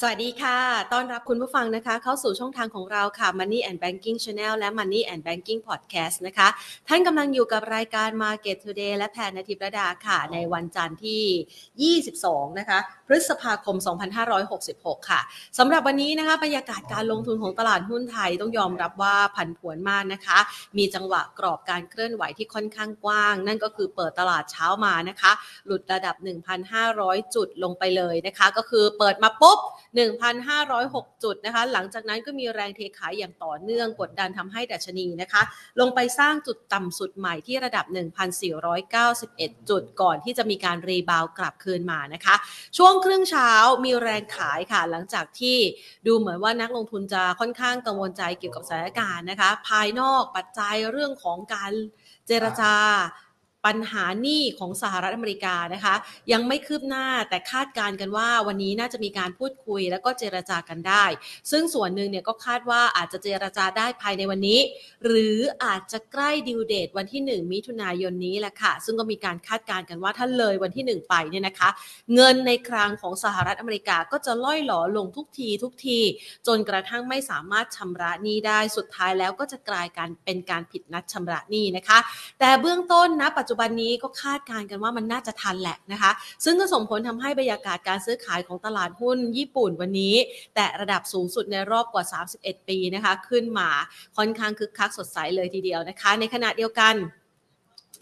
สวัสดีค่ะ ต้อนรับคุณผู้ฟังนะคะ เข้าสู่ช่องทางของเราค่ะ Money and Banking Channel และ Money and Banking Podcast นะคะ ท่านกำลังอยู่กับรายการ Market Today และแพนนทิพระดาค่ะ ในวันจันทร์ที่ 22 นะคะ พฤษภาคม 2566 ค่ะ สำหรับวันนี้นะคะ บรรยากาศการลงทุนของตลาดหุ้นไทยต้องยอมรับว่าผันผวนมากนะคะ มีจังหวะกรอบการเคลื่อนไหวที่ค่อนข้างกว้าง นั่นก็คือเปิดตลาดเช้ามานะคะ หลุดระดับ 1,500 จุดลงไปเลยนะคะ ก็คือเปิดมาปุ๊บ 1,506 จุดนะคะ หลังจากนั้นก็มีแรงเทขายอย่างต่อเนื่องกดดันทำให้ดัชนีนะคะ ลงไปสร้างจุดต่ำสุดใหม่ที่ระดับ 1,491 จุดก่อนที่จะมีการรีบาวกลับคืนมานะคะ ช่วงครึ่งเช้ามีแรงขายค่ะ หลังจากที่ดูเหมือนว่านักลงทุนจะค่อนข้างกังวลใจเกี่ยวกับสถานการณ์นะคะ ภายนอกปัจจัยเรื่องของการเจรจา ปัญหาหนี้ของสหรัฐอเมริกานะคะ ยังไม่คืบหน้าแต่คาดการกันว่าวันนี้น่าจะมีการพูดคุยแล้วก็เจรจากันได้ ซึ่งส่วนหนึ่งเนี่ยก็คาดว่าอาจจะเจรจาได้ภายในวันนี้ หรืออาจจะใกล้ดิวเดตวันที่ 1 มิถุนายนนี้แหละค่ะ ซึ่งก็มีการคาดการกันว่าถ้าเลยวันที่ 1 ไปเนี่ยนะคะ เงินในคลังของสหรัฐอเมริกาก็จะล่อยหลอลงทุกทีทุกที จนกระทั่งไม่สามารถชำระหนี้ได้สุดท้ายแล้วก็จะกลายกันเป็นการผิดนัดชำระหนี้นะคะ แต่เบื้องต้นนะปัจจุบันนี้ก็คาดการณ์กันว่ามันน่าจะทันแหละนะคะ ซึ่งก็ส่งผลทำให้บรรยากาศการซื้อขายของตลาดหุ้นญี่ปุ่นวันนี้ แต่ระดับสูงสุดในรอบกว่า 31 ปีนะคะ ขึ้นมาค่อนข้างคึกคักสดใสเลยทีเดียวนะคะ ในขณะเดียวกัน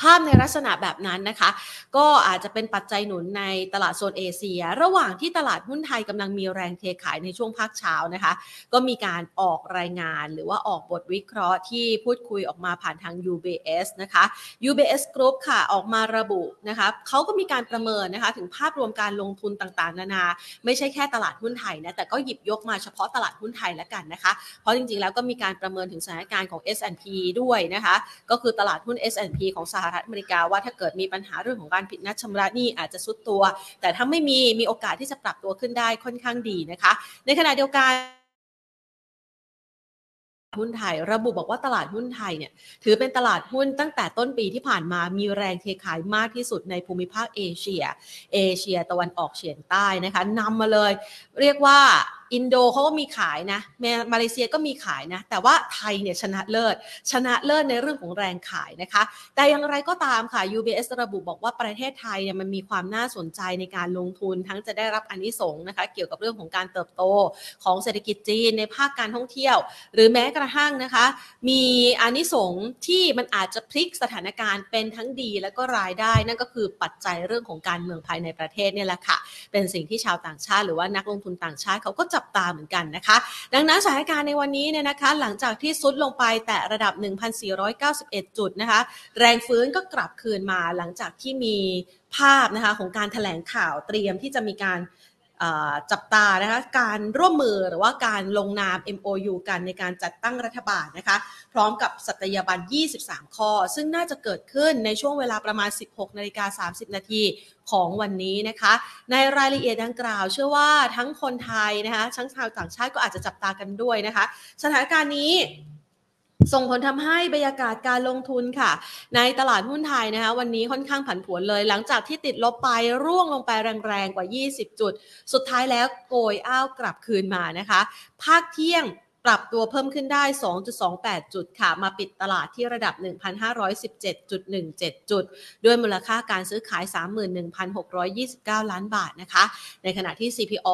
ภาพในลักษณะแบบนั้นนะคะ ก็อาจจะเป็นปัจจัยหนุนในตลาดโซนเอเชีย ระหว่างที่ตลาดหุ้นไทยกำลังมีแรงเทขายในช่วงภาคเช้านะคะ ก็มีการออกรายงานหรือว่าออกบทวิเคราะห์ที่พูดคุยออกมาผ่านทาง UBS นะคะ UBS Group ค่ะออกมาระบุนะคะเขาก็มีการประเมินนะคะ ถึงภาพรวมการลงทุนต่างๆ นานา ไม่ใช่แค่ตลาดหุ้นไทยนะแต่ก็หยิบยกมาเฉพาะตลาดหุ้นไทยแล้วกันนะคะ เพราะจริงๆแล้วก็มีการประเมินถึงสถานการณ์ของ S&P ด้วยนะคะ ก็คือตลาดหุ้น S&P ของสหหรัฐอเมริกาว่าถ้าเกิดมีปัญหาเรื่องของการผิดนัดชำระหนี้อาจจะซุดตัว แต่ถ้าไม่มีมีโอกาสที่จะปรับตัวขึ้นได้ค่อนข้างดีนะคะ ในขณะเดียวกันหุ้นไทยระบุบอกว่าตลาดหุ้นไทยเนี่ยถือเป็นตลาดหุ้นตั้งแต่ต้นปีที่ผ่านมามีแรงเทขายมากที่สุดในภูมิภาคเอเชีย เอเชียตะวันออกเฉียงใต้นะคะนำมาเลย เรียกว่า อินโดเขาก็มีขายนะมาเลเซียก็มีขายนะ แต่ว่าไทยเนี่ยชนะเลิศ ชนะเลิศในเรื่องของแรงขายนะคะ แต่อย่างไรก็ตามค่ะ UBS ระบุบอกว่าประเทศไทยเนี่ยมันมีความน่าสนใจในการลงทุนทั้งจะได้รับอนนิสงนะคะ เกี่ยวกับเรื่องของการเติบโตของเศรษฐกิจจีนในภาคการท่องเที่ยว หรือแม้กระทั่งนะคะ มีอนนิสงที่มันอาจจะพลิกสถานการณ์เป็นทั้งดีและก็รายได้ นั่นก็คือปัจจัยเรื่องของการเมืองภายในประเทศเนี่ยแหละค่ะ เป็นสิ่งที่ชาวต่างชาติ หรือว่านักลงทุนต่างชาติเขาก็จับตาเหมือนกันนะคะ ดังนั้นสถานการณ์ในวันนี้เนี่ยนะคะ หลังจากที่ซุดลงไปแต่ระดับ 1,491 จุดนะคะ แรงฟื้นก็กลับคืนมาหลังจากที่มีภาพนะคะของการถแถลงข่าวเตรียมที่จะมีการ จับตานะคะการร่วมมือหรือว่าการลงนาม MOU กันในการจัดตั้งรัฐบาลนะคะ พร้อมกับสัตยาบัน 23 ข้อ ซึ่งน่าจะเกิดขึ้นในช่วงเวลาประมาณ 16นาฬิกา30 นาทีของวันนี้นะคะ ในรายละเอียดดังกล่าว เชื่อว่าทั้งคนไทยนะคะทั้งชาวต่างชาติก็อาจจะจับตากันด้วยนะคะ สถานการณ์นี้ ส่งผลทำให้บรรยากาศการลงทุนค่ะ ในตลาดหุ้นไทยนะคะวันนี้ค่อนข้างผันผวนเลย หลังจากที่ติดลบไปร่วงลงไปแรงๆกว่า 20 จุด สุดท้ายแล้วโกยอ้าวกลับคืนมานะคะ ภาคเที่ยงปรับตัวเพิ่มขึ้นได้ 2.28 จุดค่ะ มาปิดตลาดที่ระดับ 1,517.17 จุด ด้วยมูลค่าการซื้อขาย 31,629 ล้านบาทนะคะ ในขณะที่ CPO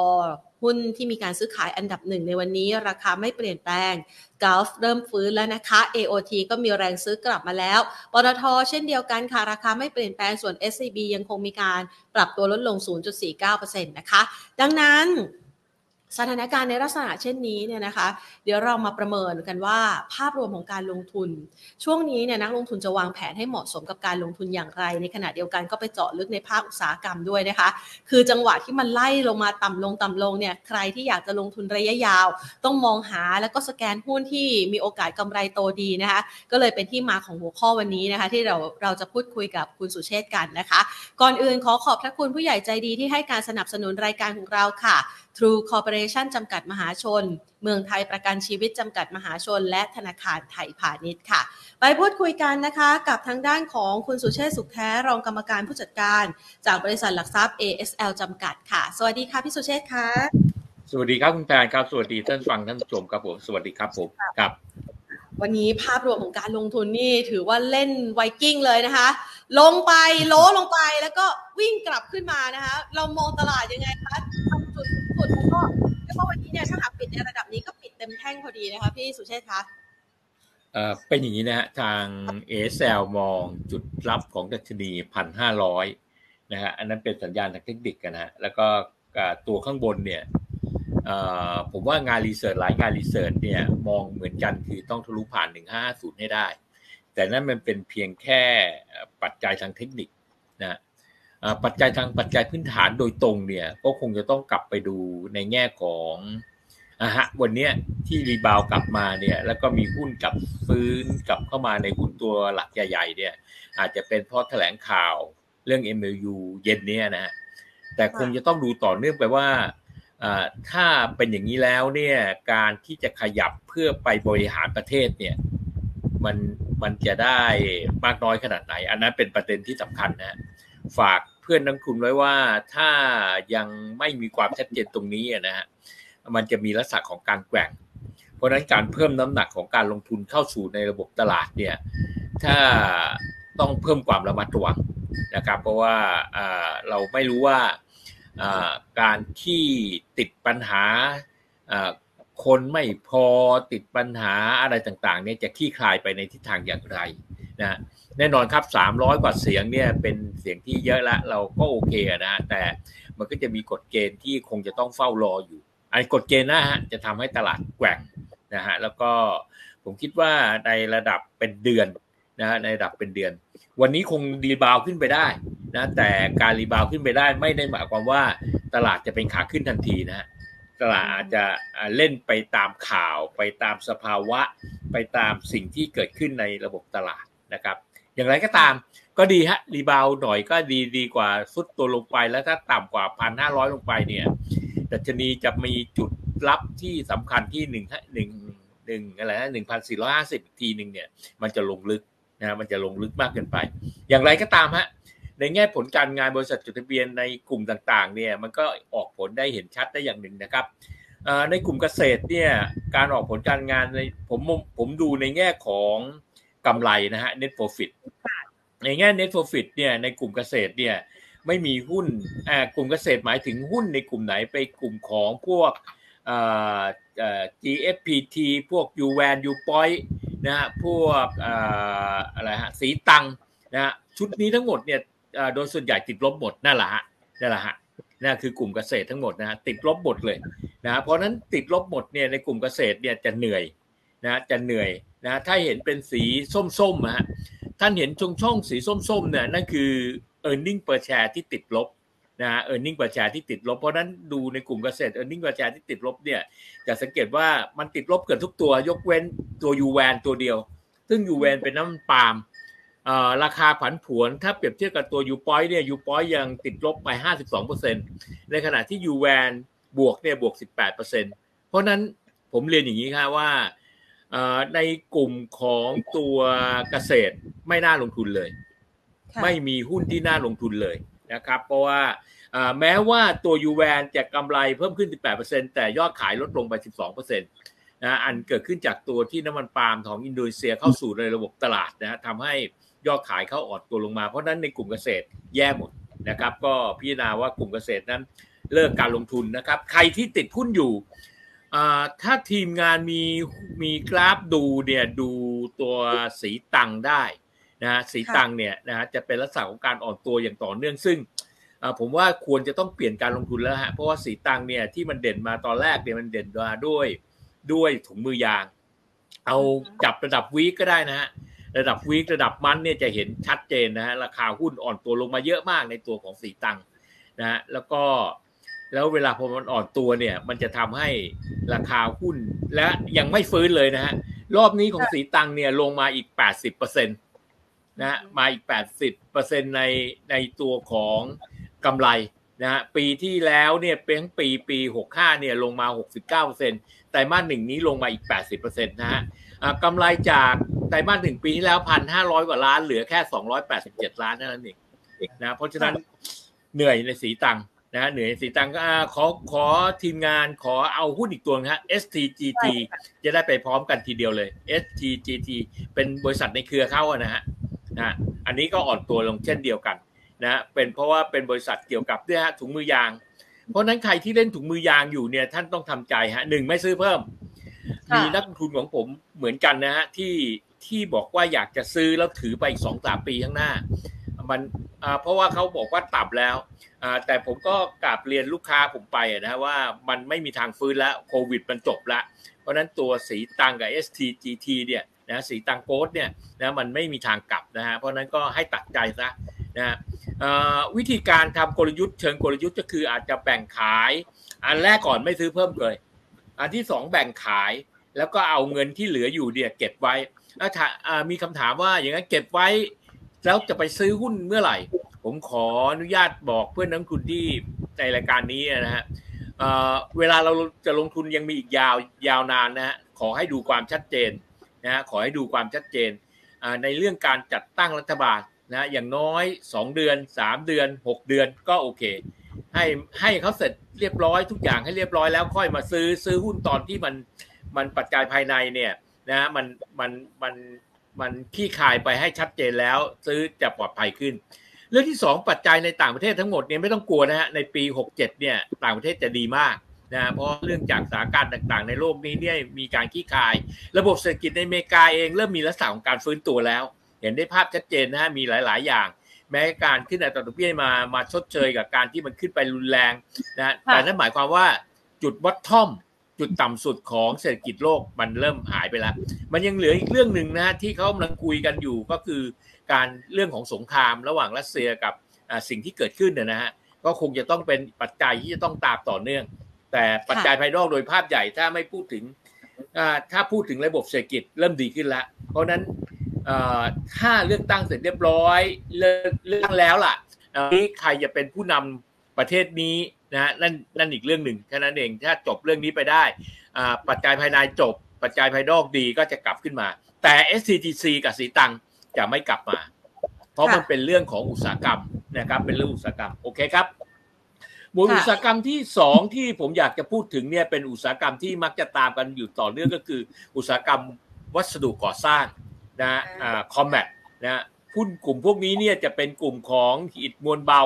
หุ้นที่มีการซื้อขายอันดับหนึ่งในวันนี้ราคาไม่เปลี่ยนแปลงกลฟเริ่มฟื้นแล้วนะคะ AOT ก็มีแรงซื้อกลับมาแล้วปตทเช่นเดียวกันค่ะ ราคาไม่เปลี่ยนแปลงส่วน SCB ยังคงมีการปรับตัวลดลง 0.49%นะคะ ดังนั้น สถานการณ์ในลักษณะเช่นนี้เนี่ยนะคะ เดี๋ยวเรามาประเมินกันว่าภาพรวมของการลงทุน ช่วงนี้เนี่ยนักลงทุนจะวางแผนให้เหมาะสมกับการลงทุนอย่างไร ในขณะเดียวกันก็ไปเจาะลึกในภาคอุตสาหกรรมด้วยนะคะ คือจังหวะที่มันไล่ลงมาต่ำลงต่ำลงเนี่ยใครที่อยากจะลงทุนระยะยาว ต้องมองหาแล้วก็สแกนหุ้นที่มีโอกาสกำไรโตดีนะคะ ก็เลยเป็นที่มาของหัวข้อวันนี้นะคะ ที่เราเราจะพูดคุยกับคุณสุเชษกันนะคะ ก่อนอื่นขอขอบพระคุณผู้ใหญ่ใจดีที่ให้การสนับสนุนรายการของเราค่ะ True Corporation จำกัดมหาชน เมืองไทยประกันชีวิตจำกัดมหาชน และธนาคารไทยพาณิชย์ค่ะ ไปพูดคุยกันนะคะกับทางด้านของคุณสุเชษสุขแท้รองกรรมการผู้จัดการ จากบริษัทหลักทรัพย์ ASL จำกัดค่ะ สวัสดีค่ะพี่สุเชษค่ะสวัสดีครับคุณแพนครับสวัสดีท่านฟังท่านชมครับผมสวัสดีครับผมครับ วันนี้ภาพรวมของการลงทุนนี่ถือว่าเล่นไวกิ้งเลยนะคะ ลงไปโลลงไปแล้วก็วิ่งกลับขึ้นมานะคะ เรามองตลาดยังไงคะทำจุด สุดแล้วก็แล้วก็วันนี้เนี่ยถ้าหากปิดในระดับนี้ก็ปิดเต็มแท่งพอดีนะคะพี่สุเชษคะเออเป็นอย่างนี้นะฮะทางเอเซลมองจุดรับของดัชนีพันห้าร้อยนะฮะอันนั้นเป็นสัญญาณทางเทคนิคกันนะฮะแล้วก็ตัวข้างบนเนี่ยผมว่างานรีเสิร์ชหลายงานรีเสิร์ชเนี่ยมองเหมือนกันคือต้องทะลุผ่าน 150ให้ได้ แต่นั่นมันเป็นเพียงแค่ปัจจัยทางเทคนิคนะ ปัจจัยทางปัจจัยพื้นฐานโดยตรงเนี่ย ก็คงจะต้องกลับไปดูในแง่ของอะฮะวันนี้ที่รีบาวกลับมาเนี่ย แล้วก็มีหุ้นกลับฟื้นกลับเข้ามาในหุ้นตัวหลักใหญ่ๆเนี่ย อาจจะเป็นเพราะแถลงข่าวเรื่อง MLU เย็นเนี้นะฮะแต่คงจะต้องดูต่อเนื่องไปว่าถ้าเป็นอย่างนี้แล้วเนี่ยการที่จะขยับเพื่อไปบริหารประเทศเนี่ยมันมันจะได้มากน้อยขนาดไหน อันนั้นเป็นประเด็นที่สำคัญนะ ฝากเพื่อนนักทุนไว้ว่าถ้ายังไม่มีความชัดเจนตรงนี้นะฮะมันจะมีลักษณะของการแกว่ง เพราะฉะนั้นการเพิ่มน้ำหนักของการลงทุนเข้าสู่ในระบบตลาดเนี่ยถ้าต้องเพิ่มความระมัดระวังนะครับเพราะว่าเราไม่รู้ว่าการที่ติดปัญหาคนไม่พอติดปัญหาอะไรต่างๆเนี่ยจะคลี่คลายไปในทิศทางอย่างไร นะแน่นอนครับ 300 กว่าเสียงเนี่ยเป็นเสียงที่เยอะละเราก็โอเคนะแต่มันก็จะมีกฎเกณฑ์ที่คงจะต้องเฝ้ารออยู่ไอ้กฎเกณฑ์นะฮะจะทำให้ตลาดแกว่งนะฮะแล้วก็ผมคิดว่าในระดับเป็นเดือนนะฮะในระดับเป็นเดือน วันนี้คง rebound ขึ้นไปได้นะแต่การ rebound ขึ้นไปได้ไม่ได้หมายความว่าตลาดจะเป็นขาขึ้นทันทีนะฮะตลาดอาจจะเล่นไปตามข่าว ไปตามสภาวะ ไปตามสิ่งที่เกิดขึ้นในระบบตลาด นะครับ อย่างไรก็ตามก็ดีฮะ rebound หน่อยก็ดีดีกว่าทรุดตัวลงไปแล้วถ้าต่ำกว่าพันห้าร้อยลงไปเนี่ยดัชนีจะมีจุดรับที่สำคัญที่หนึ่งหนึ่งหนึ่งอะไรนะหนึ่งพันสี่ร้อยห้าสิบทีหนึ่งเนี่ย มันจะลงลึกนะมันจะลงลึกมากเกินไป อย่างไรก็ตามฮะในแง่ผลการงานบริษัทจดทะเบียนในกลุ่มต่างๆ เนี่ยมันก็ออกผลได้เห็นชัดได้อย่างหนึ่งนะครับในกลุ่มเกษตรเนี่ยการออกผลการงานในผมผมดูในแง่ของ กำไรนะฮะ net profit ในแง่ net profit เนี่ยในกลุ่มเกษตรเนี่ยไม่มีหุ้นกลุ่มเกษตรหมายถึงหุ้นในกลุ่มไหนไปกลุ่มของพวก GFPT พวก u w a n u p o i นะฮะพวกอะไรฮะสีตังนะฮะชุดนี้ทั้งหมดเนี่ยโดยส่วนใหญ่ติดลบหมดนั่นแหละฮะนั่นแหละฮะนั่นคือกลุ่มเกษตรทั้งหมดนะฮะติดลบหมดเลยนะเพราะนั้นติดลบหมดเนี่ยในกลุ่มเกษตรเนี่ยจะเหนื่อยนะจะเหนื่อย นะถ้าเห็นเป็นสีส้มๆนะฮะท่านเห็นช่องช่องสีส้มๆเนี่ยนั่นคือ e a r n i n g per share ที่ติดลบนะฮะ e a r n i n g per share ที่ติดลบ เพราะนั้นดูในกลุ่มเกษตร e a r n i n g per share ที่ติดลบเนี่ยจะสังเกตว่ามันติดลบเกือบทุกตัวยกเว้นตัวยูแวนตัวเดียว ซึ่งยูแวนเป็นน้ำปาล์มราคาผันผวนถ้าเปรียบเทียบกับตัวยูปอยเนี่ยยูปอยยังติดลบไป 52%ในขณะที่ยูแวนบวกเนี่ยบวก 18%เพราะนั้นผมเรียนอย่างนี้ครับว่า ในกลุ่มของตัวเกษตรไม่น่าลงทุนเลย ไม่มีหุ้นที่น่าลงทุนเลยนะครับ เพราะว่าแม้ว่าตัวยูแวนจะกำไรเพิ่มขึ้น 18%แต่ยอดขายลดลงไป 12%นะอันเกิดขึ้นจากตัวที่น้ำมันปาล์มของอินโดนีเซียเข้าสู่ในระบบตลาดนะทำให้ยอดขายเขาอ่อนตัวลงมา เพราะนั้นในกลุ่มเกษตรแย่หมดนะครับ ก็พิจารณาว่ากลุ่มเกษตรนั้นเลิกการลงทุนนะครับ ใครที่ติดหุ้นอยู่ ถ้าทีมงานมีมีกราฟดูเนี่ยดูตัวสีตังได้นะสีตังเนี่ยนะจะเป็นลักษณะของการอ่อนตัวอย่างต่อเนื่องซึ่งผมว่าควรจะต้องเปลี่ยนการลงทุนแล้วฮะเพราะว่าสีตังเนี่ยที่มันเด่นมาตอนแรกเนี่ยมันเด่นมาด้วยด้วยถุงมือยาง เอาจับระดับวีก็ได้นะฮะระดับวีระดับมันเนี่ยจะเห็นชัดเจนนะฮะราคาหุ้นอ่อนตัวลงมาเยอะมากในตัวของสีตังนะฮะแล้วก็ แล้วเวลาพอมันอ่อนตัวเนี่ย มันจะทำให้ราคาหุ้นและยังไม่ฟื้นเลยนะฮะรอบนี้ของสีตังเนี่ยลงมาอีกแปดสิบเปอร์เซ็นตนะมาอีกแปดสิบเปอร์เซ็นในในตัวของกำไรนะฮะปีที่แล้วเนี่ยเป็นปีปีหกห้าเนี่ยลงมาหกสิบเก้าเปอร์เซ็นไตรมาสหนึ่งนี้ลงมาอีกแปดสิบเปอร์เซ็นตนะฮะกำไรจากไตรมาสหนึ่งปีที่แล้วพันห้าร้อยกว่าล้านเหลือแค่สองร้อยแปดสิบเจ็ดล้านเท่านั้นเองนะเพราะฉะนั้นเหนื่อยในสีตัง นะฮะเหนือสีตังก็ขอขอทีมงานขอเอาหุ้นอีกตัวนะฮะ STGT จะได้ไปพร้อมกันทีเดียวเลย STGT เป็นบริษัทในเครือเข้านะฮะนะอันนี้ก็อ่อนตัวลงเช่นเดียวกันนะเป็นเพราะว่าเป็นบริษัทเกี่ยวกับเนี่ยฮะถุงมือยาง เพราะนั้นใครที่เล่นถุงมือยางอยู่เนี่ยท่านต้องทำใจฮะหนึ่งไม่ซื้อเพิ่ม มีนักลงทุนของผมเหมือนกันนะฮะที่ที่บอกว่าอยากจะซื้อแล้วถือไปอีกสองสามปีข้างหน้า มัน เพราะว่าเขาบอกว่าตับแล้วแต่ผมก็กราบเรียนลูกค้าผมไปนะว่ามันไม่มีทางฟื้นแล้วโควิดมันจบแล้ว เพราะนั้นตัวสีตังกับ STGT เนี่ยนะสีตังโกดเนี่ยนะมันไม่มีทางกลับนะฮะเพราะนั้นก็ให้ตัดใจซะนะวิธีการทำกลยุทธ์เชิงกลยุทธ์ก็คืออาจจะแบ่งขาย อันแรกก่อนไม่ซื้อเพิ่มเลย อันที่สองแบ่งขายแล้วก็เอาเงินที่เหลืออยู่เนี่ยเก็บไว้ถ้ามีคำถามว่าอย่างนั้นเก็บไว้ แล้วจะไปซื้อหุ้นเมื่อไหร่ ผมขออนุญาตบอกเพื่อนนักทุนที่ในรายการนี้นะฮะเวลาเราจะลงทุนยังมีอีกยาวยาวนานนะฮะขอให้ดูความชัดเจนนะฮะขอให้ดูความชัดเจนในเรื่องการจัดตั้งรัฐบาลนะอย่างน้อย 2 เดือน 3 เดือน 6 เดือนก็โอเค ให้ให้เขาเสร็จเรียบร้อยทุกอย่างให้เรียบร้อยแล้วค่อยมาซื้อซื้อหุ้นตอนที่มันมันปัจจัยภายในเนี่ยนะมันมันมัน มันขี้คายไปให้ชัดเจนแล้ว ซื้อจะปลอดภัยขึ้น เรื่องที่2ปัจจัยในต่างประเทศทั้งหมดเนี่ยไม่ต้องกลัวนะฮะในปี67เนี่ยต่างประเทศจะดีมากนะเพราะเรื่องจากสถานการณ์ต่างๆ ในโลกนี้เนี่ยมีการขี้คาย ระบบเศรษฐกิจในอเมริกาเองเริ่มมีลักษณะของการฟื้นตัวแล้ว เห็นได้ภาพชัดเจนนะฮะมีหลาย ๆ อย่าง แม้การขึ้นอัตราดอกเบี้ยมามาชดเชยกับการที่มันขึ้นไปรุนแรงนะแต่นั่นหมายความว่าจุดวัดท่อม จุดต่ำสุดของเศรษฐกิจโลกมันเริ่มหายไปแล้ว มันยังเหลืออีกเรื่องหนึ่งนะที่เขากำลังคุยกันอยู่ก็คือการเรื่องของสงครามระหว่างรัสเซียกับสิ่งที่เกิดขึ้นนะฮะก็คงจะต้องเป็นปัจจัยที่จะต้องตามต่อเนื่อง แต่ปัจจัยภายนอกโดยภาพใหญ่ถ้าไม่พูดถึงถ้าพูดถึงระบบเศรษฐกิจเริ่มดีขึ้นแล้ว เพราะนั้นถ้าเลือกตั้งเสร็จเรียบร้อยเลือกแล้วล่ะนี้ใครจะเป็นผู้นำประเทศนี้ นะนั่นนั่นอีกเรื่องหนึ่งแค่นั้นเองถ้าจบเรื่องนี้ไปได้ปัจจัยภายในจบ ปัจจัยภายนอกดีก็จะกลับขึ้นมา แต่ SCTC กับสีตังจะไม่กลับมา เพราะมันเป็นเรื่องของอุตสาหกรรมนะครับเป็นเรื่องอุตสาหกรรมโอเคครับหมวดอุตสาหกรรมที่สองที่ผมอยากจะพูดถึงเนี่ยเป็นอุตสาหกรรมที่มักจะตามกันอยู่ต่อเนื่องก็คือ อุตสาหกรรมวัสดุก่อสร้างนะอ่า CONMAT นะหุ้นกลุ่มพวกนี้เนี่ยจะเป็นกลุ่มของอิฐมวลเบา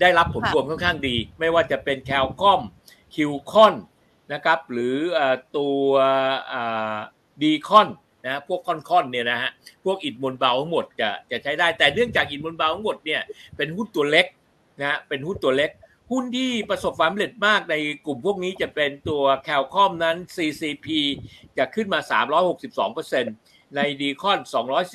ได้รับผลรวมค่อนข้างดี ไม่ว่าจะเป็นแคลคอม QCON นะครับหรือตัว DCON นะพวกคอนคอนเนี่ยนะฮะพวกอิฐมวลเบาทั้งหมดจะจะใช้ได้แต่เนื่องจากอิฐมวลเบาทั้งหมดเนี่ยเป็นหุ้นตัวเล็กนะเป็นหุ้นตัวเล็ก หุ้นที่ประสบความสำเร็จมากในกลุ่มพวกนี้จะเป็นตัวแคลคอมนั้น CCP จะขึ้นมา 362%ในดีคอน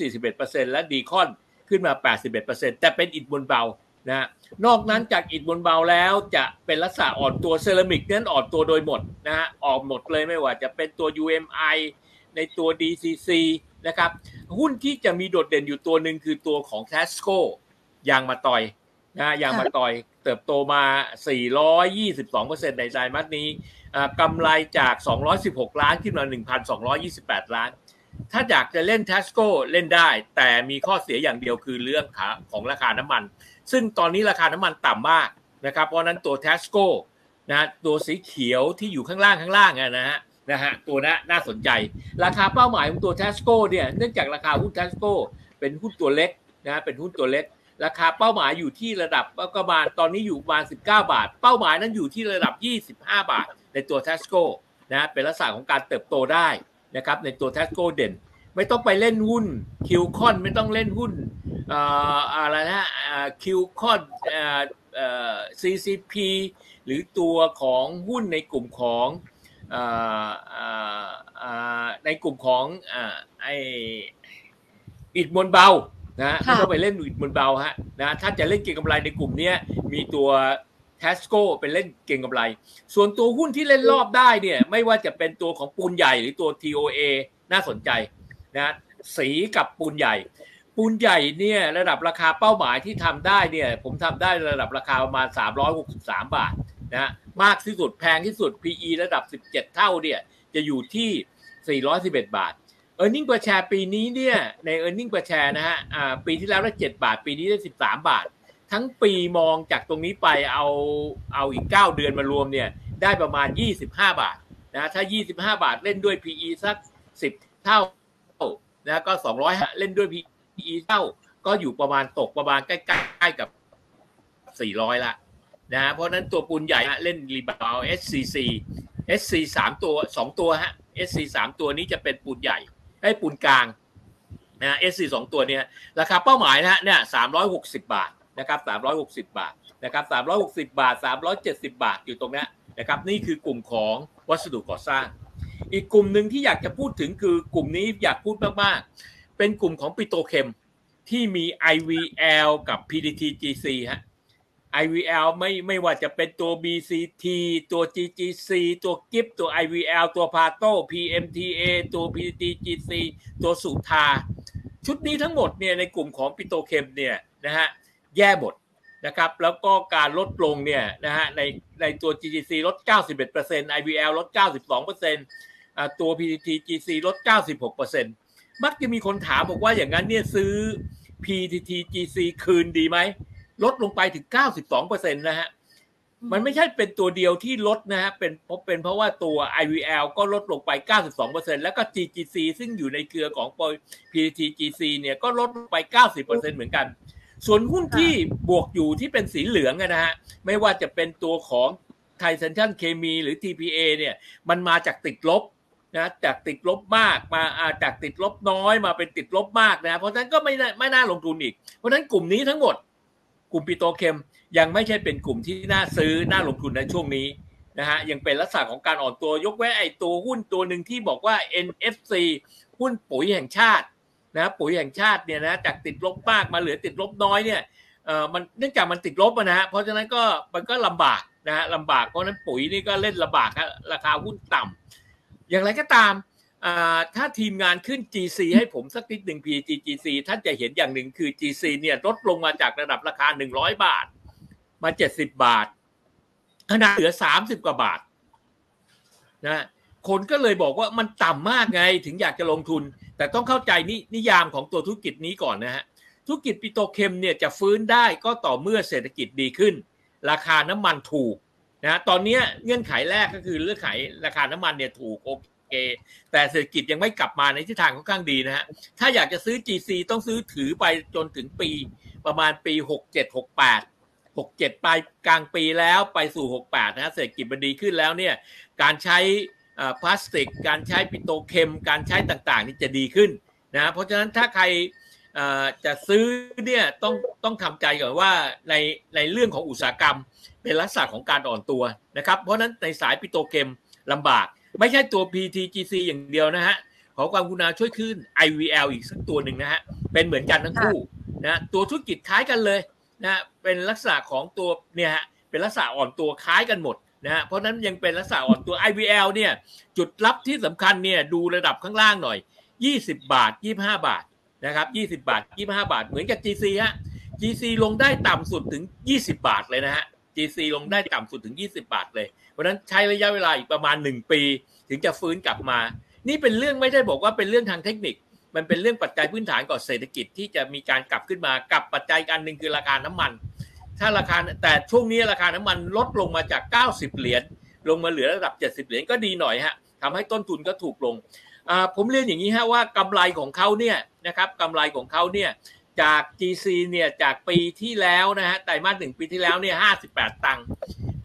241%และดีคอนขึ้นมา 81%แต่เป็นอิฐมวลเบานะ นอกนั้นจากอิฐบนเบาแล้วจะเป็นลักษณะอ่อนตัวเซรามิกนั้นอ่อนตัวโดยหมดนะฮะออกหมดเลยไม่ว่าจะเป็นตัว UMI ในตัว DCC นะครับหุ้นที่จะมีโดดเด่นอยู่ตัวหนึ่งคือตัวของ Tasco ยางมาตอยนะยางมาตอยเติบโตมา 422%ในไตรมาสนี้กำไรจาก 216 ล้านขึ้นมา 1,228 ล้าน ถ้าอยากจะเล่น Tasco เล่นได้ แต่มีข้อเสียอย่างเดียวคือเรื่องขาของราคาน้ำมัน ซึ่งตอนนี้ราคาน้ำมันต่ำมากนะครับ เพราะนั้นตัว t ทสโก้นะตัวสีเขียวที่อยู่ข้างล่างข้างล่างนะฮะนะฮะตัวนั้นน่าสนใจ ราคาเป้าหมายของตัว t ทสโก้เนี่ยเนื่องจากราคาหุ้น t ทสโก้เป็นหุ้นตัวเล็กนะเป็นหุ้นตัวเล็ก ราคาเป้าหมายอยู่ที่ระดับประมาณตอนนี้อยู่ประมาณ 19 บาท เป้าหมายนั้นอยู่ที่ระดับ 25 บาท ในตัว t ทสโก้นะเป็นลักษณะของการเติบโตได้นะครับในตัว t ทสโก้เด่น ไม่ต้องไปเล่นหุ้น QCON ไม่ต้องเล่นหุ้น อะไรนะ QCON CCP หรือตัวของหุ้นในกลุ่มของในกลุ่มของไออิดมนเบานะไม่ต้องไปเล่นอิดมนเบาฮะนะถ้าจะเล่นเก็งกำไรในกลุ่มนี้มีตัวทสโก้เป็นเล่นเก่งกำไร ส่วนตัวหุ้นที่เล่นรอบได้เนี่ยไม่ว่าจะเป็นตัวของปูนใหญ่หรือตัว TOA น่าสนใจนะสีกับปูนใหญ่ ปูนใหญ่เนี่ยระดับราคาเป้าหมายที่ทำได้เนี่ย ผมทำได้ระดับราคาประมาณ 363 บาทนะมากที่สุดแพงที่สุด PE ระดับ 17 เท่าเนี่ยจะอยู่ที่ 411 บาท e a r n i n g per share ปีนี้เนี่ยใน e a r n i n g per share นะฮะปีที่แล้วได้ 7 บาท ปีนี้ได้ 13 บาท ทั้งปีมองจากตรงนี้ไปเอาเอาอีก 9 เดือนมารวมเนี่ยได้ประมาณ 25 บาทนะถ้า 25 บาทเล่นด้วย PE สัก 10 เท่านะก็ 200 เล่นด้วย PE เท่าก็อยู่ประมาณตกประมาณใกล้ๆกับ 400 ละนะเพราะนั้นตัวปูนใหญ่เล่นรีบาว SCC SC สามตัวสองตัวฮะ SC สามตัวนี้จะเป็นปูนใหญ่ให้ปูนกลางนะ SC สองตัวเนี่ยราคาเป้าหมายนะฮะเนี่ยสามร้อยหกสิบาทนะครับสามร้อยหกสิบาทนะครับสามร้อยหกสิบาทสามร้อยเจ็ดสิบาทอยู่ตรงนี้นะครับนี่คือกลุ่มของวัสดุก่อสร้าง อีกกลุ่มหนึ่งที่อยากจะพูดถึงคือกลุ่มนี้อยากพูดมากๆ เป็นกลุ่มของปิโตเคมที่มี IVL กับ PDTGC ฮะ IVL ไม่ไม่ว่าจะเป็นตัว BCT ตัว GGC ตัว GIP ตัว IVL ตัว Pato PMTA ตัว PTGC ตัวสุธาชุดนี้ทั้งหมดเนี่ยในกลุ่มของปิโตเคมเนี่ยนะฮะแย่หมดนะครับแล้วก็การลดลงเนี่ยนะฮะในในตัว GGC ลด 91% IVL ลด 92%ตัว PTTGC ลด 96% มักจะมีคนถามบอกว่าอย่างนั้นเนี่ยซื้อ PTTGC คืนดีไหม ลดลงไปถึง 92%นะฮะ มันไม่ใช่เป็นตัวเดียวที่ลดนะฮะ เป็นเพราะเป็นเพราะว่าตัว IVL ก็ลดลงไป 92%แล้วก็ GGC ซึ่งอยู่ในเครือของ PTGC เนี่ยก็ลดลงไป 90%เหมือนกัน ส่วนหุ้นที่บวกอยู่ที่เป็นสีเหลืองนะฮะ ไม่ว่าจะเป็นตัวของไทเซนชันเคมีหรือ TPA เนี่ย มันมาจากติดลบ นะจากติดลบมากมาจากติดลบน้อยมาเป็นติดลบมากนะเพราะฉะนั้นก็ไม่ไม่น่าลงทุนอีก เพราะฉะนั้นกลุ่มนี้ทั้งหมด กลุ่มปิโตเคมยังไม่ใช่เป็นกลุ่มที่น่าซื้อน่าลงทุนในช่วงนี้นะฮะยังเป็นลักษณะของการอ่อนตัวยกเว้นไอ้ตัวหุ้นตัวหนึ่งที่บอกว่า NFC หุ้นปุ๋ยแห่งชาตินะปุ๋ยแห่งชาติเนี่ยนะจากติดลบมากมาเหลือติดลบน้อยเนี่ยเอ่อมันเนื่องจากมันติดลบนะฮะเพราะฉะนั้นก็มันก็ลำบากนะฮะลำบากเพราะนั้นปุ๋ยนี่ก็เล่นลำบากครับราคาหุ้นต่ำ อย่างไรก็ตามถ้าทีมงานขึ้น GC ให้ผมสักนิดหนึ่ง PGGC ท่านจะเห็นอย่างหนึ่งคือ GC เนี่ยลดลงมาจากระดับราคา 100 บาท มา 70 บาทขนาดเหลือ 30 กว่าบาทนะคนก็เลยบอกว่ามันต่ำมากไงถึงอยากจะลงทุน แต่ต้องเข้าใจนนิยามของตัวธุรกิจนี้ก่อนนะฮะ ธุรกิจปิโตรเคมเนี่ยจะฟื้นได้ก็ต่อเมื่อเศรษฐกิจดีขึ้น ราคาน้ำมันถูก นะตอนนี้เงื่อนไขแรกก็คือเรื่องไขราคาน้ำมันเนี่ยถูกโอเค แต่เศรษฐกิจยังไม่กลับมาในทิศทางค่อนข้างดีนะฮะถ้าอยากจะซื้อ GC ต้องซื้อถือไปจนถึงปี ประมาณปี 67 68 67ปลายกลางปีแล้วไปสู่ 68 นะฮะเศรษฐกิจมันดีขึ้นแล้วเนี่ยการใช้พลาสติก การใช้ปิโตเคม การใช้ต่างๆ นี่จะดีขึ้นนะเพราะฉะนั้นถ้าใครจะซื้อเนี่ยต้องต้องทำใจก่อนว่าในในเรื่องของอุตสาหกรรม เป็นลักษณะของการอ่อนตัวนะครับ เพราะนั้นในสายปิโตเคมลำบาก ไม่ใช่ตัว PTGC อย่างเดียวนะฮะขอความกุณาช่วยขึ้น IVL อีกสักตัวหนึ่งนะฮะเป็นเหมือนกันทั้งคู่นะตัวธุรกิจคล้ายกันเลยนะเป็นลักษณะของตัวเนี่ยฮะเป็นลักษณะอ่อนตัวคล้ายกันหมดนะฮะเพราะนั้นยังเป็นลักษณะอ่อนตัว IVL เนี่ยจุดรับที่สำคัญเนี่ยดูระดับข้างล่างหน่อย 20 บาท 25 บาทนะครับ20 บาท 25 บาท เหมือนกับ GC ฮะ GC ลงได้ต่ำสุดถึง 20 บาทเลยนะฮะ GC ลงได้ต่ำสุดถึง 20 บาทเลย เพราะนั้นใช้ระยะเวลาอีกประมาณ 1 ปี ถึงจะฟื้นกลับมา นี่เป็นเรื่องไม่ได้บอกว่าเป็นเรื่องทางเทคนิค มันเป็นเรื่องปัจจัยพื้นฐานก่อนเศรษฐกิจที่จะมีการกลับขึ้นมากับปัจจัยการหนึ่งคือราคาน้ำมัน ถ้าราคาแต่ช่วงนี้ราคาน้ำมันลดลงมาจาก 90 เหรียญลงมาเหลือระดับ 70 เหรียญก็ดีหน่อยฮะทำให้ต้นทุนก็ถูกลงผมเรียนอย่างนี้ฮะว่ากำไรของเขาเนี่ยนะครับกำไรของเขาเนี่ย จาก GC เนี่ยจากปีที่แล้วนะฮะไตรมาสหนึ่งปีที่แล้วเนี่ย58ตังค์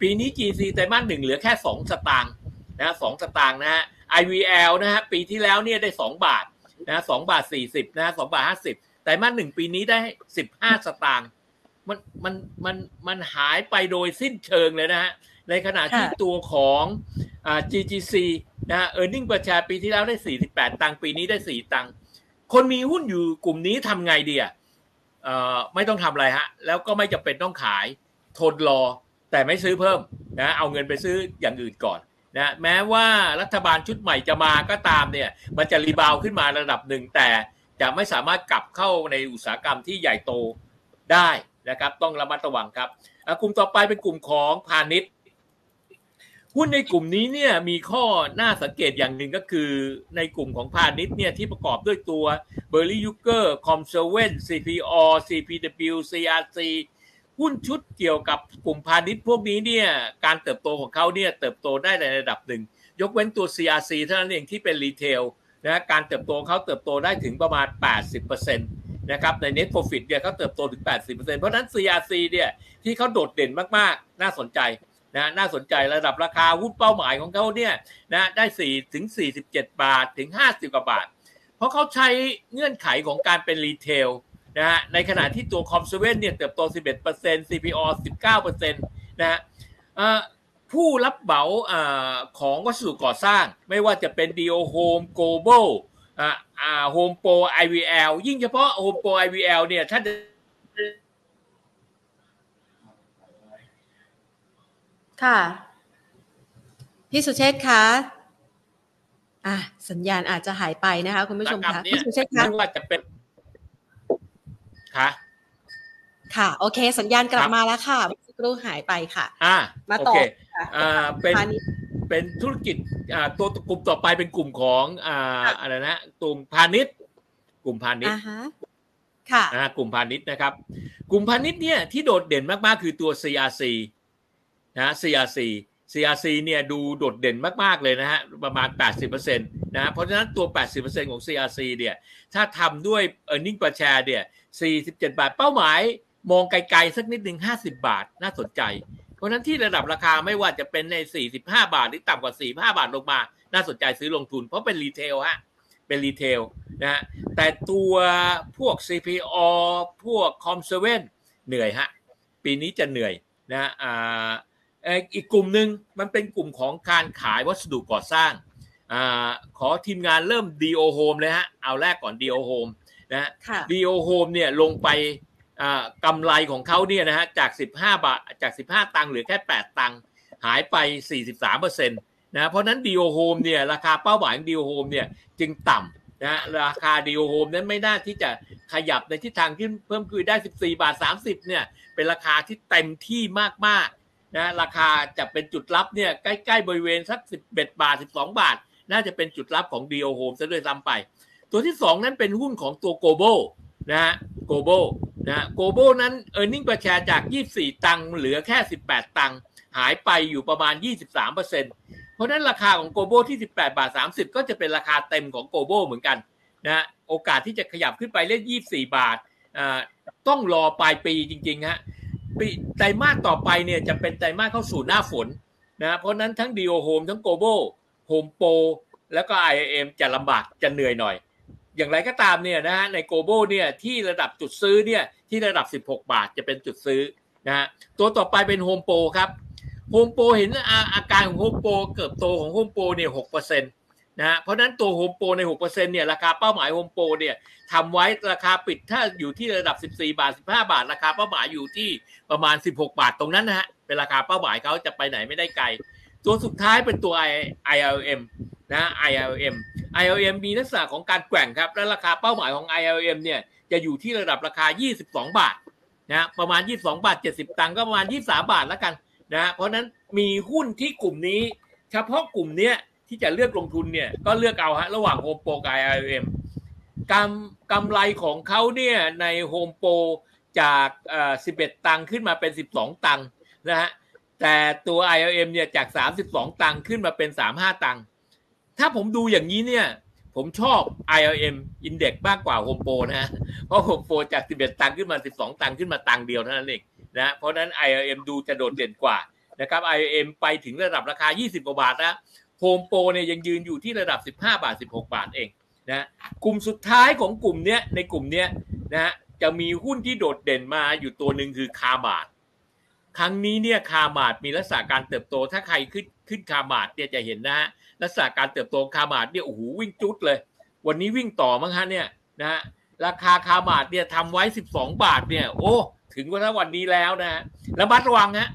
ปีนี้ GC ไตรมาสหนึ่งเหลือแค่2สตางค์นะสสตางค์นะฮะ IVL นะฮะปีที่แล้วเนี่ยได้2บาทนะสบาท40นะสบาท50ไตรมาสหนึ่งปีนี้ได้15สตางค์มันมันมันมันหายไปโดยสิ้นเชิงเลยนะฮะในขณะที่ตัวของอ่า GGC นะฮะ earning per share ปีที่แล้วได้ 48 ตังค์ปีนี้ได้ 4 ตังค์ คนมีหุ้นอยู่กลุ่มนี้ทำไงดีอะไม่ต้องทำอะไรฮะ แล้วก็ไม่จำเป็นต้องขายทนรอแต่ไม่ซื้อเพิ่มนะเอาเงินไปซื้ออย่างอื่นก่อนนะแม้ว่ารัฐบาลชุดใหม่จะมาก็ตามเนี่ยมันจะ rebound ขึ้นมาระดับหนึ่งแต่จะไม่สามารถกลับเข้าในอุตสาหกรรมที่ใหญ่โตได้นะครับ ต้องระมัดระวังครับกลุ่มต่อไปเป็นกลุ่มของพาณิชย์ หุ้นในกลุ่มนี้เนี่ยมีข้อน่าสังเกตอย่างหนึ่งก็คือในกลุ่มของพาณิชย์เนี่ยที่ประกอบด้วยตัวเบอร์รี่ยูเกอร์คอมเซเว่น CPO CPW CRC หุ้นชุดเกี่ยวกับกลุ่มพาณิชย์พวกนี้เนี่ยการเติบโตของเขาเนี่ยเติบโตได้ในระดับหนึ่ง ยกเว้นตัว CRC เท่านั้นเองที่เป็น retail นะการเติบโตเขาเติบโตได้ถึงประมาณ 80%นะครับใน net profit เนี่ยเขาเติบโตถึง 80%เพราะนั้น CRC เนี่ยที่เขาโดดเด่นมากๆ น่าสนใจ นะน่าสนใจระดับราคาหุ้นเป้าหมายของเขาเนี่ยนะได้4ถึง 47 บาทถึง 50 กว่าบาท เพราะเขาใช้เงื่อนไขของการเป็น retail นะฮะในขณะที่ตัว COM7 เนี่ยเติบโต 11% CPALL 19%นะฮะผู้รับเหมาของวัสดุก่อสร้าง ไม่ว่าจะเป็น Dio Home Global อ่าอ่า Home Pro IVL ยิ่งเฉพาะ Home Pro IVL เนี่ยถ้า ค่ะ พี่สุเชษคะอะสัญญาณอาจจะหายไปนะคะ คุณผู้ชมคะพี่สุเชษคะไม่ว่าจะเป็นค่ะค่ะ โอเค สัญญาณกลับมาแล้วค่ะสักครู่หายไปค่ะ อ่ามาต่ออ่าเป็นเป็นธุรกิจอ่าตัวกลุ่มต่อไปเป็นกลุ่มของอ่าอะไรนะกลุ่มพาณิชย์ กลุ่มพาณิชย์ค่ะอ่ากลุ่มพาณิชย์นะครับ กลุ่มพาณิชย์เนี่ยที่โดดเด่นมากๆ คือตัว CRC นะ CRC CRC เนี่ยดูโดดเด่นมาก ๆ เลยนะฮะ ประมาณ 80%นะ เพราะฉะนั้นตัว 80%ของ CRC เนี่ย ถ้าทำด้วย e a r n i n g per share เนี่ย 47 บาท เป้าหมายมองไกล ๆ สักนิดหนึ่ง50 บาท น่าสนใจ เพราะนั้นที่ระดับราคาไม่ว่าจะเป็นใน 45 บาท หรือต่ำกว่า 45 บาทลงมา น่าสนใจซื้อลงทุน เพราะเป็น retail ฮะ เป็น retail นะฮะ แต่ตัวพวก CPO พวก COM7เหนื่อยฮะ ปีนี้จะเหนื่อยนะอ่า อีกกลุ่มหนึ่งมันเป็นกลุ่มของการขายวัสดุก่อสร้างอขอทีมงานเริ่ม DO Home เลยฮะเอาแรกก่อน DO Home นะ DO Home เนี่ยลงไปกำไรของเขาเนี่ยนะฮะจาก 15 บาทจาก 15 ตังค์เหลือแค่ 8 ตังค์หายไป 43เปอร์เซ็นต์นะเพราะนั้น DO Home เนี่ยราคาเป้าหมายของ DO Home เนี่ยจึงต่ำนะราคา DO Home นั้นไม่น่าที่จะขยับในทิศทางที่เพิ่มขึ้นได้ 14 บาท 30 เนี่ยเป็นราคาที่เต็มที่มากๆ นะราคาจะเป็นจุดรับเนี่ยใกล้ๆบริเวณสัก11บาท 12 บาท น่าจะเป็นจุดรับของ DO Home ซะด้วยซ้ำไป ตัวที่ 2 นั้นเป็นหุ้นของตัว Global นะฮะ Global นะโกลบนั้น e a r n i n g ประชาจาก 24 ตังค์เหลือแค่ 18 ตังค์หายไปอยู่ประมาณ 23%เพราะนั้นราคาของโกลบที่ 18 บาท 30 ก็จะเป็นราคาเต็มของโกลบเหมือนกันนะโอกาสที่จะขยับขึ้นไปเล่น 24 บาทต้องรอปลายปีจริงๆฮะ ปีไตรมาสต่อไปเนี่ยจะเป็นไตรมาสเข้าสู่หน้าฝนนะเพราะนั้นทั้งดีโอโฮมทั้งโกลบโฮมโปรแล้วก็ ILM จะลำบากจะเหนื่อยหน่อย อย่างไรก็ตามเนี่ยนะฮะในโกลบเนี่ยที่ระดับจุดซื้อเนี่ยที่ระดับ 16 บาทจะเป็นจุดซื้อนะฮะตัวต่อไปเป็นโฮมโปรครับโฮมโปรเห็นอาการของโฮมโปรเกิดโตของโฮมโปรเนี่ยหกเปอร์เซ็นต์ นะเพราะนั้นตัวโฮมโปรในหกเปอร์เซ็นต์เนี่ยราคาเป้าหมายโฮมโปรเนี่ยทำไว้ราคาปิดถ้าอยู่ที่ระดับ 14 บาท 15 บาท ราคาเป้าหมายอยู่ที่ประมาณ 16 บาทตรงนั้นนะฮะเป็นราคาเป้าหมายเขาจะไปไหนไม่ได้ไกล ตัวสุดท้ายเป็นตัว ILM นะ ILM ILM มีลักษณะของการแกว่งครับ และราคาเป้าหมายของ ILM เนี่ยจะอยู่ที่ระดับราคา 22 บาทนะประมาณ 22 บาท 70 ตังค์ก็ประมาณ 23 บาทแล้วกันนะเพราะนั้นมีหุ้นที่กลุ่มนี้ เฉพาะกลุ่มนี้ ที่จะเลือกลงทุนเนี่ยก็เลือกเอาฮะระหว่างโฮมโปรกับ ILM กำกำไรของเขาเนี่ยในโฮมโปรจากเอ่อ11 ตังค์ขึ้นมาเป็น 12 ตังค์นะฮะแต่ตัว ILM เนี่ยจาก 32 ตังค์ขึ้นมาเป็น 35 ตังค์ถ้าผมดูอย่างนี้เนี่ยผมชอบ ILM Index มากกว่า Home Pro นะเพราะ Home Pro จาก 11 ตังค์ขึ้นมา 12 ตังค์ขึ้นมาตังค์เดียวเท่านั้นเองนะเพราะนั้น ILM ดูจะโดดเด่นกว่านะครับ ILM ไปถึงระดับราคา 20 กว่าบาท นะ Home Pro เนี่ยยังยืนอยู่ที่ระดับ 15 บาท 16 บาทเองนะกลุ่มสุดท้ายของกลุ่มเนี้ยในกลุ่มเนี้ยนะจะมีหุ้นที่โดดเด่นมาอยู่ตัวหนึ่งคือคาบาทครั้งนี้เนี่ยคามาดมีลักษณะการเติบโต ถ้าใครขึ้นขึ้นคามาดเนี่ยจะเห็นนะฮะลักษณะการเติบโตคามาดเนี่ยโอ้โหวิ่งจุดเลย วันนี้วิ่งต่อมั้งฮะเนี่ยนะฮะราคาคามาดเนี่ยทำไว้ 12 บาทเนี่ยโอ้ถึงวันวันนี้แล้วนะฮะระมัดระวังฮะ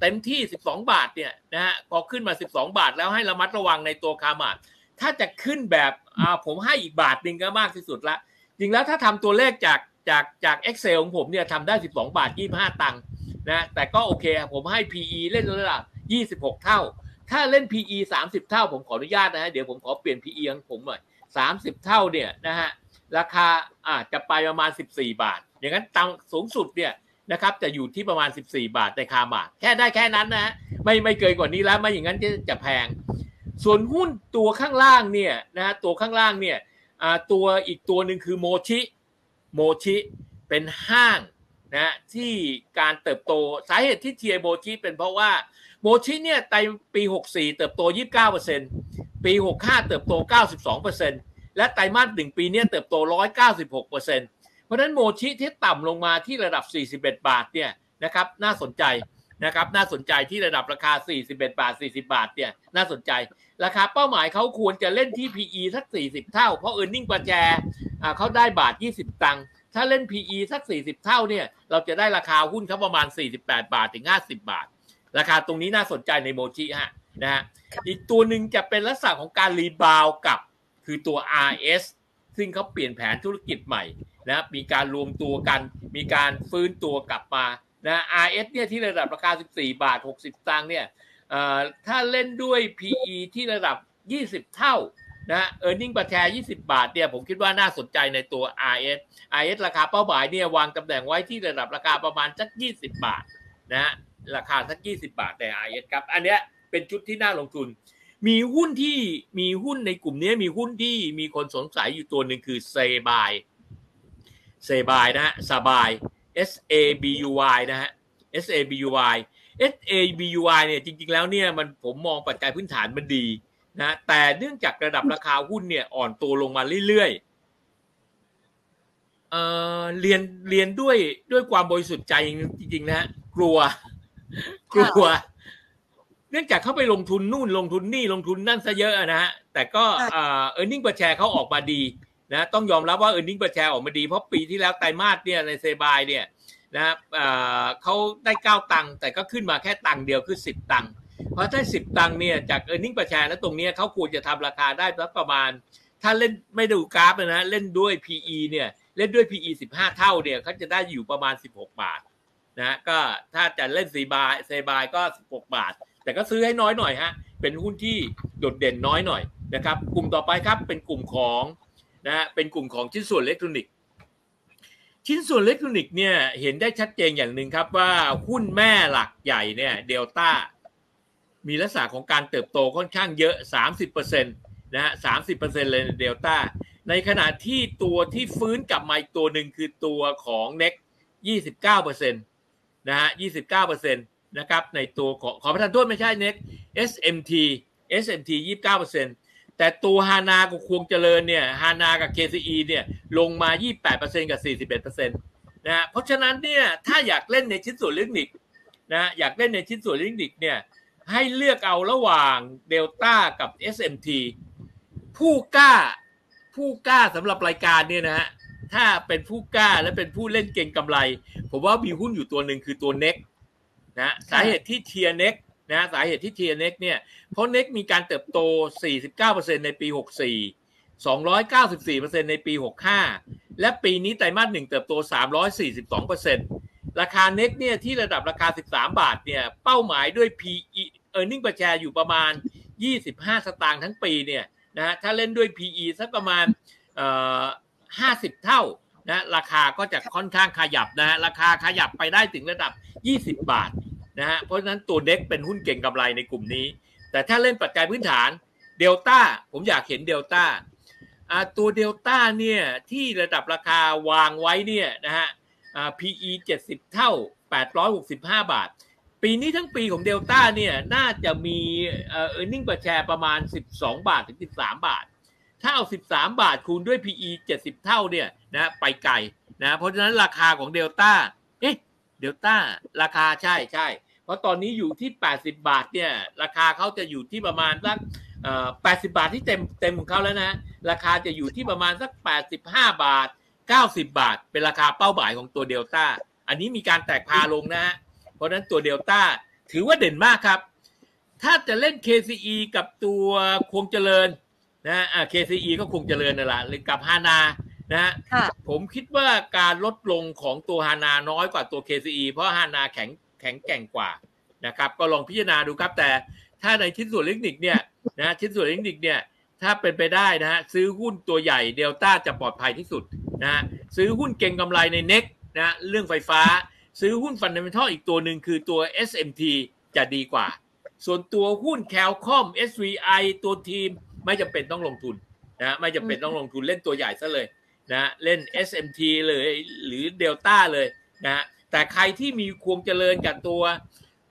เต็มที่ 12 บาทเนี่ยนะฮะพอขึ้นมา 12 บาทแล้วให้ระมัดระวังในตัวคามาดถ้าจะขึ้นแบบอ่าผมให้อีกบาทหนึ่งก็มากที่สุดละจริงแล้วถ้าทำตัวเลขจากจากจาก Excel ของผมเนี่ยทำได้ 12 บาท 25 ตังค์นะแต่ก็โอเคผมให้ PE เล่นระดับ26 เท่า ถ้าเล่น PE 30 เท่า ผมขออนุญาตนะฮะเดี๋ยวผมขอเปลี่ยน PE ของผมหน่อย 30 เท่าเนี่ยนะฮะราคาอาจจะไปประมาณ 14 บาท อย่างนั้นตังสูงสุดเนี่ย นะครับจะอยู่ที่ประมาณ 14 บาทในคาบาท แค่ได้แค่นั้นนะฮะไม่ไม่เกินกว่านี้แล้วไม่อย่างนั้นจะจะแพง ส่วนหุ้นตัวข้างล่างเนี่ยนะฮะตัวข้างล่างเนี่ยตัวอีกตัวหนึ่งคือโมชิโมชิเป็นห้างนะที่การเติบโตสาเหตุที่เทียโมชิเป็นเพราะว่าโมชิเนี่ยไตปี 64 เติบโต 29%ปี 65 เติบโต 92%และไตรมาสหนึ่งปีเนี้เติบโต 196% เพราะฉะนั้นโมชิที่ต่ำลงมาที่ระดับ 41 บาทเนี่ยนะครับน่าสนใจนะครับน่าสนใจที่ระดับราคา 41 บาท 40 บาทเนี่ยน่าสนใจ ราคาเป้าหมายเขาควรจะเล่นที่ PE สัก 40 เท่า เพราะ e a r n i n g ประแจเขาได้บาท 20 ตังค์ถ้าเล่น PE สัก 40 เท่าเนี่ยเราจะได้ราคาหุ้นเขาประมาณ 48 บาทถึง 50 บาท ราคาตรงนี้น่าสนใจในโมจิฮะนะฮะอีกตัวหนึ่งจะเป็นลักษณะของการรีบาวกับ คือตัว RS ซึ่งเขาเปลี่ยนแผนธุรกิจใหม่ นะมีการรวมตัวกัน มีการฟื้นตัวกลับมานะ RS เนี่ยที่ระดับราคา 14 บาท 60ตังค์เนี่ยถ้าเล่นด้วย PE ที่ระดับ 20 เท่านะเออร์เน็งประแชร์ 20 บาทเนี่ยผมคิดว่าน่าสนใจในตัว RS RS ราคาเป้าหมายเนี่ยวางตำแหน่งไว้ที่ระดับราคาประมาณสัก 20 บาทนะฮะราคาสัก 20 บาทใน RS ครับ อันเนี้ยเป็นชุดที่น่าลงทุน มีหุ้นที่มีหุ้นในกลุ่มนี้มีหุ้นที่มีคนสงสัยอยู่ตัวหนึ่งคือเซบาย เซบายนะฮะสบาย S A B U Y นะฮะ S A B U Y S A B U Y เนี่ยจริง ๆ แล้วเนี่ยมันผมมองปัจจัยพื้นฐานมันดีนะแต่เนื่องจากระดับราคาหุ้นเนี่ยอ่อนตัวลงมาเรื่อยๆเอ่อเรียนเรียนด้วยด้วยความบริสุทธิ์ใจจริงๆนะกลัว กลัว เนื่องจากเขาไปลงทุนนู่นลงทุนนี่ลงทุนนั่นซะเยอะนะฮะแต่ก็เออเออร์เน็งประแชร์เขาออกมาดี นะต้องยอมรับว่าเออร์เน็งประแชร์ออกมาดี เพราะปีที่แล้วไตรมาสเนี่ยในเซบายเนี่ยนะครับเขาได้เก้าตังค์แต่ก็ขึ้นมาแค่ตังค์เดียวคือสิบตังค์เพราะถ้าสิบตังค์เนี่ยจาก earning per share แล้วตรงนี้เขาควรจะทำราคาได้ประมาณ ถ้าเล่นไม่ดูกราฟนะเล่นด้วย PE เนี่ยเล่นด้วย PE 15 เท่าเนี่ยเขาจะได้อยู่ประมาณ 16 บาทนะก็ถ้าจะเล่นซีบายเซบายก็ 16 บาท แต่ก็ซื้อให้น้อยหน่อยฮะเป็นหุ้นที่โดดเด่นน้อยหน่อยนะครับกลุ่มต่อไปครับเป็นกลุ่มของ นะฮะเป็นกลุ่มของชิ้นส่วนอิเล็กทรอนิกส์ ชิ้นส่วนอิเล็กทรอนิกส์เนี่ยเห็นได้ชัดเจนอย่างหนึ่งครับว่าหุ้นแม่หลักใหญ่เนี่ยเดลต้ามีลักษณะของการเติบโตค่อนข้างเยอะ 30%นะฮะ30%เปอร์เซ็นต์เลยเดลต้า ในขณะที่ตัวที่ฟื้นกลับมาอีกตัวหนึ่งคือตัวของ Next 29%นต์นะฮะ29%นต์นะครับในตัวของขอประทานโทษไม่ใช่ Next SMT SMT 29% แต่ตัวฮานากับควงเจริญเนี่ยฮานากับ KCE เนี่ยลงมา 28%กับ 41%นะฮะเพราะฉะนั้นเนี่ยถ้าอยากเล่นในชิ้นส่วนเทคนิคนะอยากเล่นในชิ้นส่วนเทคนิคเนี่ยให้เลือกเอาระหว่างเดลต้ากับ SMT ผู้กล้าผู้กล้าสำหรับรายการเนี่ยนะฮะถ้าเป็นผู้กล้าและเป็นผู้เล่นเก่งกำไร ผมว่ามีหุ้นอยู่ตัวหนึ่งคือตัวเน็กนะสาเหตุที่เทียเน็ก นะสาเหตุที่เทียเน็กเนี่ยเพราะเน็กมีการเติบโต 49%ในปี 64 294%ในปี 65 และปีนี้ไตรมาสหนึ่งเติบโต 342%ราคาเน็กเนี่ยที่ระดับราคา 13 บาทเนี่ยเป้าหมายด้วย PE earning per share อยู่ประมาณ 25 สตางค์ทั้งปีเนี่ยนะถ้าเล่นด้วย PE สักประมาณเอ่อ50 เท่านะราคาก็จะค่อนข้างขยับนะฮะราคาขยับไปได้ถึงระดับ 20 บาท นะฮะเพราะฉะนั้นตัวเด็กเป็นหุ้นเก่งกำไรในกลุ่มนี้ แต่ถ้าเล่นปัจจัยพื้นฐานเดลต้าผมอยากเห็นเดลต้าตัวเดลต้าเนี่ยที่ระดับราคาวางไว้เนี่ยนะฮะ PE 70 เท่า 865 บาท ปีนี้ทั้งปีของเดลต้าเนี่ยน่าจะมีเออร์เน็งประแชร์ประมาณ 12 บาทถึง 13 บาท ถ้าเอา 13 บาทคูณด้วย PE 70 เท่าเนี่ยนะไปไกลนะเพราะฉะนั้นราคาของเดลต้าเอ๊ะเดลต้าราคาใช่ใช่ เพราะตอนนี้อยู่ที่ 80 บาทเนี่ย ราคาเขาจะอยู่ที่ประมาณสัก80บาทที่เต็มเต็มของเขาแล้วนะ ราคาจะอยู่ที่ประมาณสัก 85 บาท 90 บาท เป็นราคาเป้าหมายของตัวเดลต้า อันนี้มีการแตกพาลงนะฮะ เพราะนั้นตัวเดลต้าถือว่าเด่นมากครับ ถ้าจะเล่น KCE กับตัวคงเจริญนะอ่า KCE ก็คงเจริญนั่นแหละหรือกับฮานานะผมคิดว่าการลดลงของตัวฮานาน้อยกว่าตัว KCE เพราะฮานาแข็ง แข็งแกร่งกว่านะครับ ก็ลองพิจารณาดูครับ แต่ถ้าในชิ้นส่วนเทคนิคเนี่ยนะชิ้นส่วนเทคนิคเนี่ยถ้าเป็นไปได้นะฮะซื้อหุ้นตัวใหญ่เดลต้าจะปลอดภัยที่สุดนะฮะซื้อหุ้นเก่งกำไรในเน็กนะเรื่องไฟฟ้า ซื้อหุ้นฟันเดเมนทัลอีกตัวหนึ่งคือตัว SMT จะดีกว่า ส่วนตัวหุ้นแคลคอม SVI ตัวทีมไม่จำเป็นต้องลงทุนนะไม่จำเป็นต้องลงทุนเล่นตัวใหญ่ซะเลยนะเล่น SMT เลยหรือเดลต้าเลยนะ แต่ใครที่มีควงเจริญกับตัว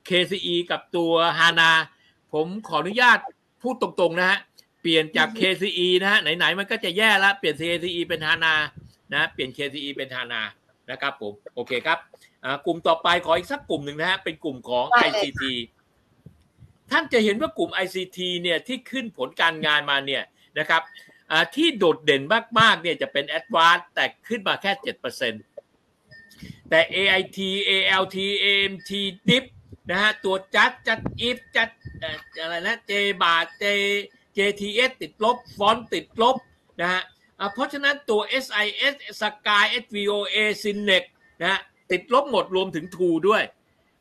KCE กับตัวฮานาผมขออนุญาตพูดตรงๆนะฮะเปลี่ยนจาก KCE นะฮะไหนๆมันก็จะแย่แล้วเปลี่ยน KCE เป็นฮานานะเปลี่ยน KCE เป็นฮานานะครับผมโอเคครับกลุ่มต่อไปขออีกสักกลุ่มหนึ่งนะฮะเป็นกลุ่มของ ICT ท่านจะเห็นว่ากลุ่ม ICT เนี่ยที่ขึ้นผลการงานมาเนี่ยนะครับที่โดดเด่นมากๆเนี่ยจะเป็น Advanced แต่ขึ้นมาแค่ 7% แต่ AIT ALT AMT DIP นะฮะตัวจัดจัดอีฟจัดอะไรนะเจบาทเจ JTS ติดลบ ฟอนติดลบนะฮะเพราะฉะนั้นตัว SIS Sky SVOA Synex นะฮะติดลบหมดรวมถึงทูด้วย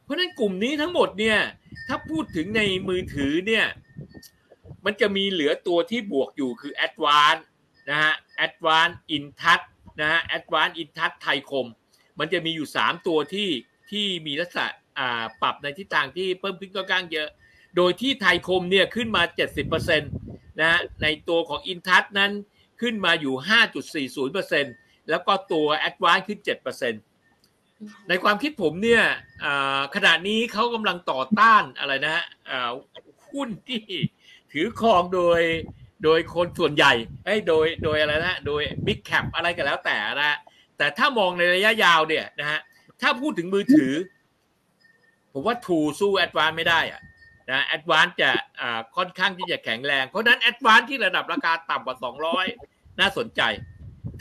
เพราะฉะนั้นกลุ่มนี้ทั้งหมดเนี่ยถ้าพูดถึงในมือถือเนี่ยมันจะมีเหลือตัวที่บวกอยู่คือ Advance นะฮะ Advance Intouch นะฮะ Advance Intouch ไทยคม มันจะมีอยู่3ตัวที่ที่มีลักษณะปรับในทิศทางที่เพิ่มขึ้นก็ก้างเยอะ โดยที่ไทยคมเนี่ยขึ้นมา 70%นะฮะในตัวของ Intouch นั้นขึ้นมาอยู่ 5.40%แล้วก็ตัว Advance ขึ้น 7%ในความคิดผมเนี่ยขณะนี้เขากำลังต่อต้านอะไรนะฮะหุ้นที่ถือครองโดยโดยคนส่วนใหญ่ไอ้โดยโดยอะไรนะ โดยบิ๊กแคปอะไรก็แล้วแต่นะ แต่ถ้ามองในระยะยาวเนี่ยนะฮะถ้าพูดถึงมือถือ ผมว่าทูสู้แอดวานไม่ได้อะนะแอดวานจะอ่าค่อนข้างที่จะแข็งแรง เพราะนั้นแอดวานที่ระดับราคาต่ำกว่า 200 น่าสนใจ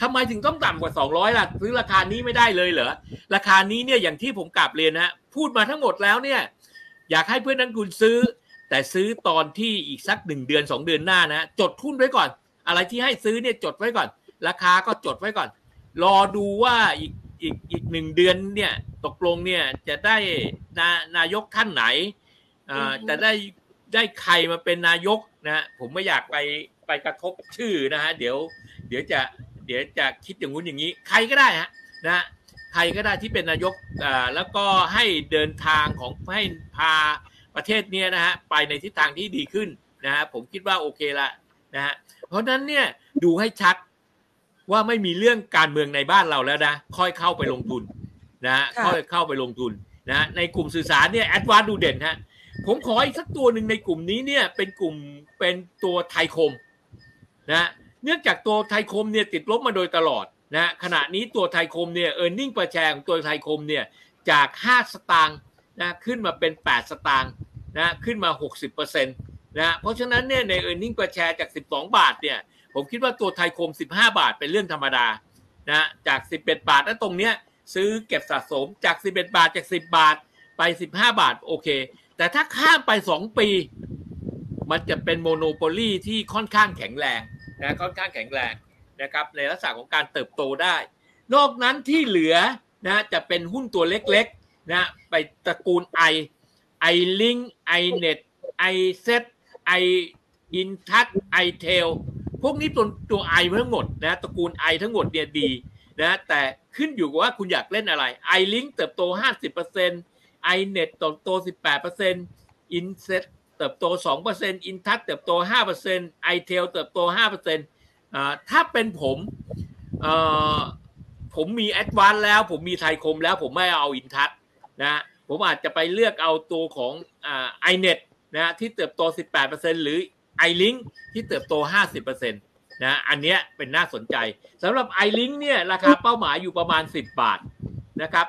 ทำไมถึงต้องต่ำกว่า 200 ล่ะซื้อราคานี้ไม่ได้เลยเหรอราคานี้เนี่ยอย่างที่ผมกลับเรียนนะพูดมาทั้งหมดแล้วเนี่ย อยากให้เพื่อนนักคุณซื้อ แต่ซื้อตอนที่อีกสักหนึ่งเดือนสองเดือนหน้านะจดทุนไว้ก่อน อะไรที่ให้ซื้อเนี่ยจดไว้ก่อน ราคาก็จดไว้ก่อน รอดูว่าอีกอีกอีกหนึ่งเดือนเนี่ยตกลงเนี่ยจะได้นานายกท่านไหนอ่าจะได้ได้ใครมาเป็นนายกนะผมไม่อยากไปไปกระทบชื่อนะฮะเดี๋ยว เดี๋ยวจะเดี๋ยวจะคิดอย่างงู้นอย่างนี้ ใครก็ได้ฮะนะใครก็ได้ที่เป็นนายกอ่าแล้วก็ให้เดินทางของให้พาประเทศนี้นะฮะไปในทิศทางที่ดีขึ้นนะฮะผมคิดว่าโอเคละนะฮะเพราะนั้นเนี่ยดูให้ชัด ว่าไม่มีเรื่องการเมืองในบ้านเราแล้วนะ ค่อยเข้าไปลงทุนนะฮะค่อยเข้าไปลงทุนนะในกลุ่มสื่อสารเนี่ยแอดวานดูเด่นฮะผมขออีกสักตัวหนึ่งในกลุ่มนี้เนี่ยเป็นกลุ่มเป็นตัวไทยคมนะเนื่องจากตัวไทยคมเนี่ยติดลบมาโดยตลอดนะขณะนี้ตัวไทยคมเนี่ยเออร์เน็งประแชงตัวไทยคมเนี่ยจาก 5 สตางค์นะขึ้นมาเป็น 8 สตางค์นะขึ้นมา 60%นะเพราะฉะนั้นเนี่ยใน e a r n i n g per share จาก 12 บาทเนี่ย ผมคิดว่าตัวไทยคม 15 บาทเป็นเรื่องธรรมดานะจาก 11 บาทแล้วตรงเนี้ยซื้อเก็บสะสมจาก 11 บาทจาก 10 บาทไป 15 บาทโอเค แต่ถ้าข้ามไป 2 ปี มันจะเป็นโมโนโปลีที่ค่อนข้างแข็งแรงนะค่อนข้างแข็งแรงนะครับในลักษณะของการเติบโตได้ นอกนั้นที่เหลือนะจะเป็นหุ้นตัวเล็กนะไปตระกูลไอ ILINK INET INSET INTUCH ITEL พวกนี้ตัวตัวไอทั้งหมดนะตระกูลไอทั้งหมดเนี่ยดีนะแต่ขึ้นอยู่กับว่าคุณอยากเล่นอะไร ILINK เติบโต 50% INET เติบโต 18% INSET เติบโต2%อินทัชเติบโต5% ITEL เติบโต5%อ่าถ้าเป็นผมเอ่อผมมีแอดวานแล้ว ผมมีไทยคมแล้วผมไม่เอาอินทัชนะผมอาจจะไปเลือกเอาตัวของไอเน็ตนะที่เติบโต 18%หรือ iLink ที่เติบโต 50%นะอันนี้เป็นน่าสนใจสำหรับ iLink เนี่ยราคาเป้าหมายอยู่ประมาณ 10 บาทนะครับ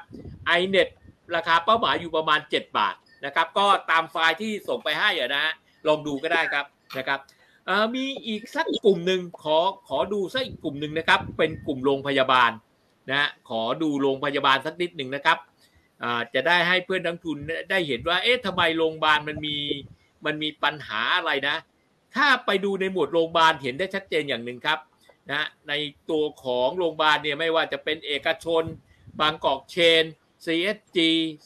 iNet ราคาเป้าหมายอยู่ประมาณ 7 บาทนะครับก็ตามไฟล์ที่ส่งไปให้อะนะฮะลองดูก็ได้ครับนะครับมีอีกสักกลุ่มหนึ่งขอขอดูสักอีกกลุ่มหนึ่งนะครับ เป็นกลุ่มโรงพยาบาลนะขอดูโรงพยาบาลสักนิดหนึ่งนะครับจะได้ให้เพื่อนนักทุนได้เห็นว่าเอ๊ะทำไมโรงพยาบาลมันมีมันมีปัญหาอะไรนะ ถ้าไปดูในหมวดโรงพยาบาลเห็นได้ชัดเจนอย่างหนึ่งครับนะในตัวของโรงพยาบาลเนี่ยไม่ว่าจะเป็นเอกชน บางกอกเชน CSG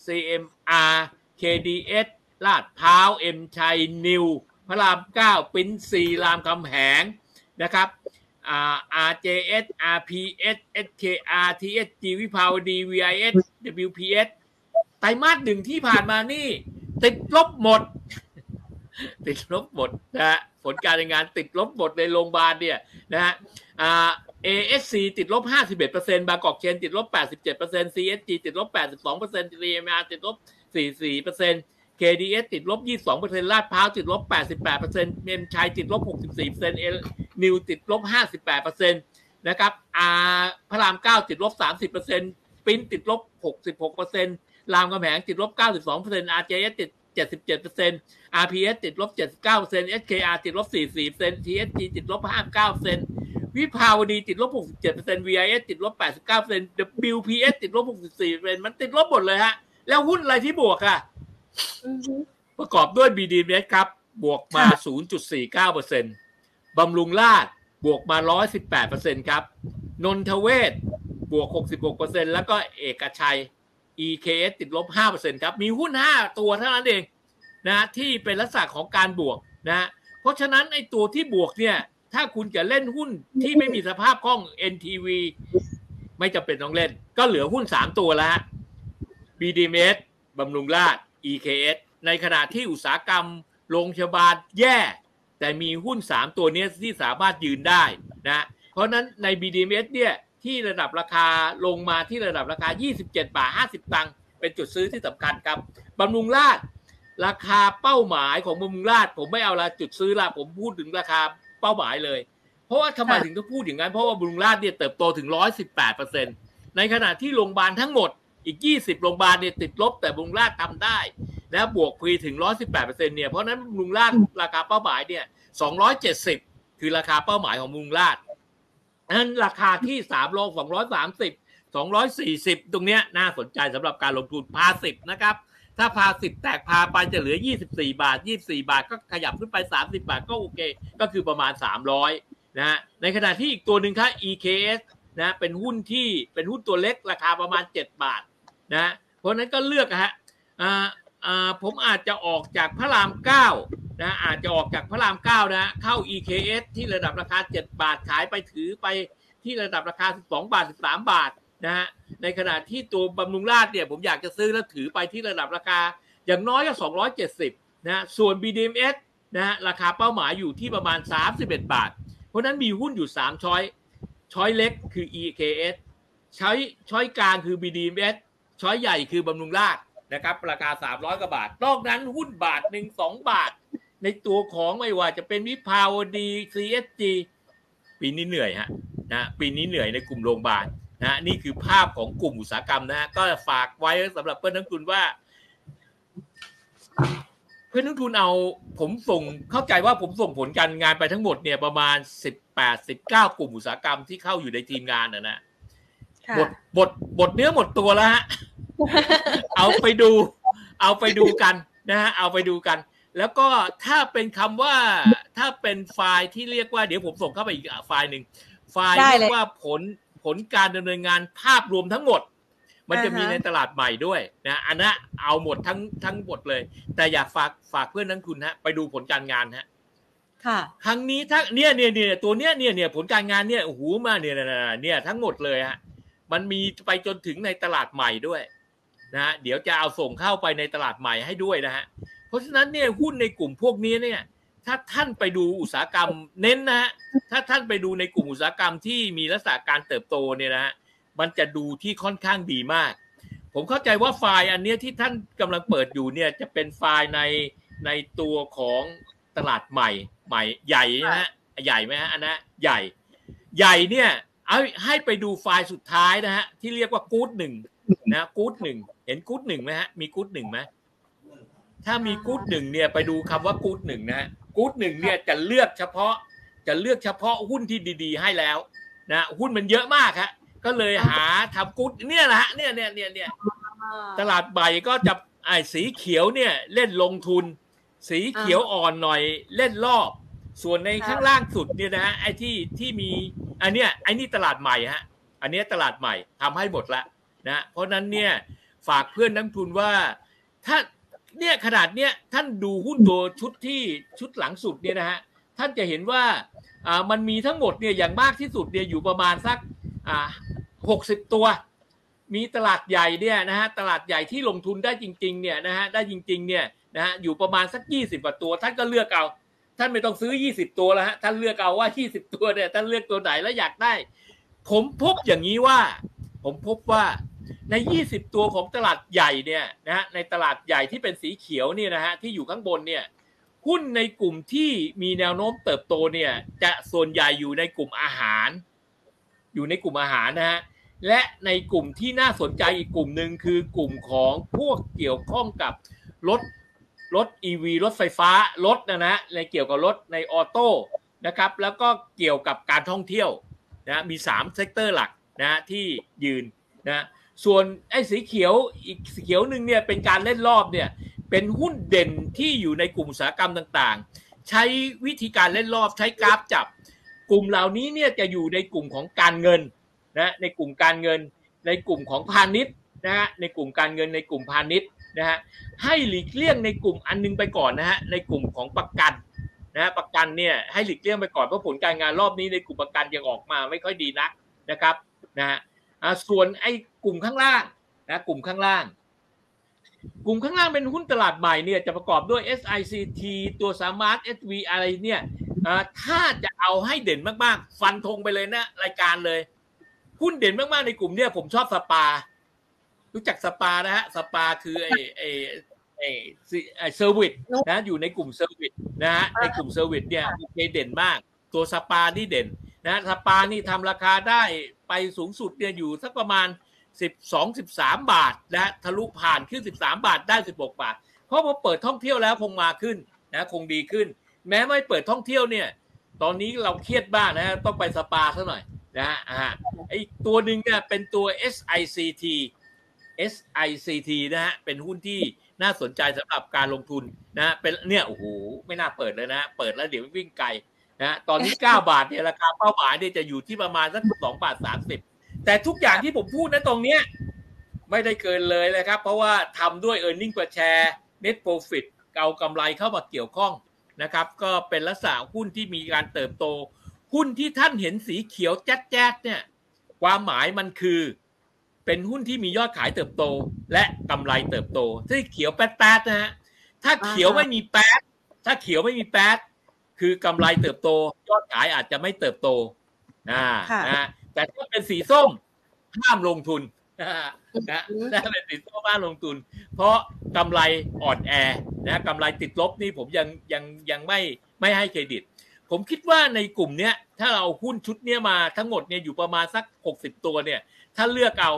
CMR KDS ลาดพร้าวเอ็มชัยนิว พระรามเก้าปิ้นซีรามคำแหงนะครับ RJS RPS SKR TSG วิภาวดี VIS WPS ไตรมาสหนึ่งที่ผ่านมานี่ ติดลบหมด ติดลบหมดนะฮะผลการงานติดลบหมดในโรงพยาบาลเนี่ยนะฮะอ่า ASC ติดลบ 51%บางกอกเชนติดลบ 87% CSG ติดลบ 82% CMR ติดลบ 44% KDS ติดลบ 22%ลาดพร้าวติดลบ 88%เมมชัยติดลบ 64%เอนิวติดลบ 58%นะครับอาพระราม 9 ติดลบ 30%ปิ้นติดลบ 66%รามคำแหงติดลบ 92% RJS ติด 77% RPS ติดลบ 79% SKR ติดลบ 44% TSG ติดลบ 59%วิภาวดีติดลบ 67% VIS ติดลบ 89% WPS ติดลบ 64%มันติดลบหมดเลยฮะ แล้วหุ้นอะไรที่บวกอะอือฮึประกอบด้วย BDMs ครับ บวกมา 0.49%บำรุงราษฎร์บวกมา 118%ครับ นนทเวศบวก 66%แล้วก็เอกชัย EKS ติดลบ 5%ครับ มีหุ้น 5 ตัวเท่านั้นเองนะที่เป็นลักษณะของการบวกนะเพราะฉะนั้นไอ้ตัวที่บวกเนี่ย ถ้าคุณจะเล่นหุ้นที่ไม่มีสภาพคล่อง NTV ไม่จำเป็นต้องเล่น ก็เหลือหุ้น 3 ตัวแล้วฮะ BDMs บำรุงราษฎร์ EKS ในขณะที่อุตสาหกรรมโรงพยาบาลแย่ แต่มีหุ้น 3 ตัวนี้ที่สามารถยืนได้นะ เพราะนั้นใน BDMs เนี่ย ที่ระดับราคาลงมาที่ระดับราคา 27 บาท 50 ตังค์เป็นจุดซื้อที่สำคัญครับบำรุงราษฎร์ราคาเป้าหมายของบำรุงราษฎร์ผมไม่เอาละจุดซื้อละผมพูดถึงราคาเป้าหมายเลย เพราะว่าทำไมถึงต้องพูดอย่างนั้น เพราะว่าบำรุงราษฎร์เนี่ยเติบโตถึง 118%ในขณะที่โรงพยาบาลทั้งหมดอีก 20 โรงพยาบาลเนี่ยติดลบแต่บำรุงราษฎร์ทำได้นะบวกพีถึง 118%เนี่ยเพราะนั้นบำรุงราษฎร์ราคาเป้าหมายเนี่ย 270 คือราคาเป้าหมายของบำรุงราษฎร์ นั้นราคาที่3ลสอง230 240ตรงเนี้ยน่าสนใจสำหรับการลงทุนพาสิบนะครับ ถ้าพาสิบแตกพาไปจะเหลือ24บสี่บาท24บาทก็ขยับขึ้นไป30บาทก็โอเค ก็คือประมาณ300นะฮะในขณะที่อีกตัวหนึ่งครับ EKS นะเป็นหุ้นที่เป็นหุ้นตัวเล็กราคาประมาณ7บาทนะเพราะนั้นก็เลือกอะฮะอ่า ผมอาจจะออกจากพระรามเก้านะอาจจะออกจากพระรามเก้านะเข้า EKS ที่ระดับราคา 7 บาทขายไปถือไปที่ระดับราคา 12 บาท 13 บาทนะฮะในขณะที่ตัวบำรุงราษฎร์เนี่ยผมอยากจะซื้อแล้วถือไปที่ระดับราคา อย่างน้อยก็ 270นะส่วน BDMs นะฮะราคาเป้าหมายอยู่ที่ประมาณ 31 บาท เพราะนั้นมีหุ้นอยู่ 3 ช้อย ช้อยเล็กคือ EKS ช้อยช้อยกลางคือ BDMs ช้อยใหญ่คือบำรุงราษฎร์ นะครับ ราคา 300กว่าบาท นอกนั้นหุ้นบาทหนึ่งสองบาท ในตัวของไม่ว่าจะเป็นวิภาวดี CSG ปีนี้เหนื่อยฮะนะปีนี้เหนื่อยในกลุ่มโรงพยาบาลนะนี่คือภาพของกลุ่มอุตสาหกรรมนะก็ฝากไว้สำหรับเพื่อนนักทุนว่า เพื่อนนักทุนเอา ผมส่งเข้าใจว่าผมส่งผลการงานไปทั้งหมดเนี่ยประมาณ18 19กลุ่มอุตสาหกรรมที่เข้าอยู่ในทีมงานนะนะค่ะหมดหมดหมดเนื้อหมดตัวแล้วฮะ เอาไปดู เอาไปดูกันนะฮะเอาไปดูกัน แล้วก็ถ้าเป็นคำว่าถ้าเป็นไฟล์ที่เรียกว่าเดี๋ยวผมส่งเข้าไปอีกไฟล์หนึ่งไฟล์ได้เลยเรียกว่าผลผลการดำเนินงานภาพรวมทั้งหมด มันจะมีอ่าฮะในตลาดใหม่ด้วยนะอันนั้นเอาหมดทั้งทั้งหมดเลย แต่อยากฝากฝากเพื่อนนักทุนฮะ ไปดูผลการงานฮะค่ะครั้งนี้ถ้าเนี่ยเนี่ยเนี่ยตัวเนี้ยเนี่ยเนี่ยผลการงานเนี่ยโอ้โหมาเนี่ยเนี่ยเนี่ยเนี่ยทั้งหมดเลยฮะมันมีไปจนถึงในตลาดใหม่ด้วย นะฮะเดี๋ยวจะเอาส่งเข้าไปในตลาดใหม่ให้ด้วยนะฮะเพราะฉะนั้นเนี่ยหุ้นในกลุ่มพวกนี้เนี่ยถ้าท่านไปดูอุตสาหกรรมเน้นนะฮะถ้าท่านไปดูในกลุ่มอุตสาหกรรมที่มีลักษณะการเติบโตเนี่ยนะฮะมันจะดูที่ค่อนข้างดีมาก ผมเข้าใจว่าไฟล์อันเนี้ยที่ท่านกำลังเปิดอยู่เนี่ยจะเป็นไฟล์ในในตัวของตลาดใหม่ใหม่ใหญ่นะฮะใหญ่ไหมฮะอันนะใหญ่ ใหญ่เนี่ยเอาให้ไปดูไฟล์สุดท้ายนะฮะที่เรียกว่ากู๊ดหนึ่งนะกู๊ดหนึ่ง เห็นกู๊ดหนึ่งไหมฮะมีกู๊ดหนึ่งไหมถ้ามีกู๊ดหนึ่งเนี่ยไปดูคำว่ากู๊ดหนึ่งนะฮะกู๊ดหนึ่งเนี่ยจะเลือกเฉพาะจะเลือกเฉพาะหุ้นที่ดีๆ ให้แล้วนะหุ้นมันเยอะมากฮะก็เลยหาทำกู๊ดเนี่ยแหละฮะเนี่ยเนี่ยเนี่ยเนี่ยตลาดใบก็จะไอ้สีเขียวเนี่ยเล่นลงทุน สีเขียวอ่อนหน่อยเล่นรอบ ส่วนในค่ะข้างล่างสุดเนี่ยนะฮะไอ้ที่ที่มีอันเนี้ยไอ้นี่ตลาดใหม่ฮะอันเนี้ยตลาดใหม่ทำให้หมดละนะเพราะฉะนั้นเนี่ย ฝากเพื่อนนักทุนว่า ถ้าเนี่ยขนาดเนี้ยท่านดูหุ้นตัวชุดที่ชุดหลังสุดเนี่ยนะฮะท่านจะเห็นว่าอ่ามันมีทั้งหมดเนี่ยอย่างมากที่สุดเนี่ยอยู่ประมาณสักอ่าหกสิบตัว มีตลาดใหญ่เนี่ยนะฮะตลาดใหญ่ที่ลงทุนได้จริงๆเนี่ยนะฮะได้จริงๆเนี่ยนะฮะอยู่ประมาณสักยี่สิบกว่าตัว ท่านก็เลือกเอาท่านไม่ต้องซื้อยี่สิบตัวแล้วฮะ ท่านเลือกเอาว่ายี่สิบตัวเนี่ย ท่านเลือกตัวไหนแล้วอยากได้ ผมพบอย่างนี้ว่า ผมพบว่า ใน 20 ตัวของตลาดใหญ่เนี่ยนะฮะในตลาดใหญ่ที่เป็นสีเขียวเนี่ยนะฮะที่อยู่ข้างบนเนี่ยหุ้นในกลุ่มที่มีแนวโน้มเติบโตเนี่ยจะส่วนใหญ่อยู่ในกลุ่มอาหาร อยู่ในกลุ่มอาหารนะฮะและในกลุ่มที่น่าสนใจอีกกลุ่มหนึ่งคือกลุ่มของพวกเกี่ยวข้องกับรถรถ EV รถไฟฟ้ารถนะนะในเกี่ยวกับรถใน auto นะครับแล้วก็เกี่ยวกับการท่องเที่ยวนะมี3 sector หลักนะที่ยืนนะ ส่วนไอ้สีเขียวอีกสีเขียวหนึ่งเนี่ยเป็นการเล่นรอบเนี่ยเป็นหุ้นเด่นที่อยู่ในกลุ่มอุตสาหกรรมต่างๆ ใช้วิธีการเล่นรอบใช้กราฟจับ กลุ่มเหล่านี้เนี่ยจะอยู่ในกลุ่มของการเงินนะในกลุ่มการเงิน ในกลุ่มของพาณิชย์นะฮะในกลุ่มการเงินในกลุ่มพาณิชย์นะฮะให้หลีกเลี่ยงในกลุ่มอันนึงไปก่อนนะฮะในกลุ่มของประกันนะฮะประกันเนี่ยให้หลีกเลี่ยงไปก่อนเพราะผลการงานรอบนี้ในกลุ่มประกันยังออกมาไม่ค่อยดีนักนะครับนะฮะ ส่วนไอ้กลุ่มข้างล่างนะกลุ่มข้างล่าง กลุ่มข้างล่างเป็นหุ้นตลาดใหม่เนี่ยจะประกอบด้วย SICT ตัวสามารถ SV อะไรเนี่ยถ้าจะเอาให้เด่นมากๆ ฟันธงไปเลยนะ รายการเลย หุ้นเด่นมากๆในกลุ่มเนี่ยผมชอบสปา รู้จักสปานะฮะสปาคือไอไอไอไอ service นะอยู่ในกลุ่ม service นะฮะในกลุ่ม service เนี่ยโอเคเด่นมาก ตัวสปานี่เด่นนะสปานี่ทำราคาได้ ไปสูงสุดเนี่ยอยู่สักประมาณสิบสองสิบสามบาทนะทะลุผ่านขึ้นสิบสามบาทได้สิบหกบาท เพราะพอเปิดท่องเที่ยวแล้วคงมาขึ้นนะคงดีขึ้น แม้ไม่เปิดท่องเที่ยวเนี่ย ตอนนี้เราเครียดบ้างนะต้องไปสปาซะหน่อยนะฮะไอตัวหนึ่งเนี่ยเป็นตัว SICT SICT นะฮะเป็นหุ้นที่น่าสนใจสำหรับการลงทุนนะเป็นเนี่ยโอ้โหไม่น่าเปิดเลยนะ เปิดแล้วเดี๋ยววิ่งไกล นะตอนนี้9บาทเนี่ยราคาเป้าหมายเนี่ยจะอยู่ที่ประมาณสัก2บาท30แต่ทุกอย่างที่ผมพูดนะตรงเนี้ยไม่ได้เกินเลยเลยครับ เพราะว่าทำด้วย e a r n i n g ็ per share net profit เอากำไรเข้ามาเกี่ยวข้องนะครับ ก็เป็นลักษณะหุ้นที่มีการเติบโต หุ้นที่ท่านเห็นสีเขียวแจ๊ดๆเนี่ยความหมายมันคือ เป็นหุ้นที่มียอดขายเติบโต และกำไรเติบโตที่เขียวแป๊ดๆนะฮะถ้าเขียวไม่มีแป๊ดถ้าเขียวไม่มีแป๊ด คือกำไรเติบโต ยอดขายอาจจะไม่เติบโตนะนะแต่ถ้าเป็นสีส้มห้ามลงทุนนะถ้าเป็นสีส้มห้ามลงทุน เพราะกำไรอ่อนแอนะกำไรติดลบนี่ผมยังยังยังไม่ไม่ให้เครดิต ผมคิดว่าในกลุ่มเนี้ย ถ้าเราหุ้นชุดเนี้ยมาทั้งหมดเนี่ยอยู่ประมาณสักหกสิบตัวเนี่ย ถ้าเลือกเอา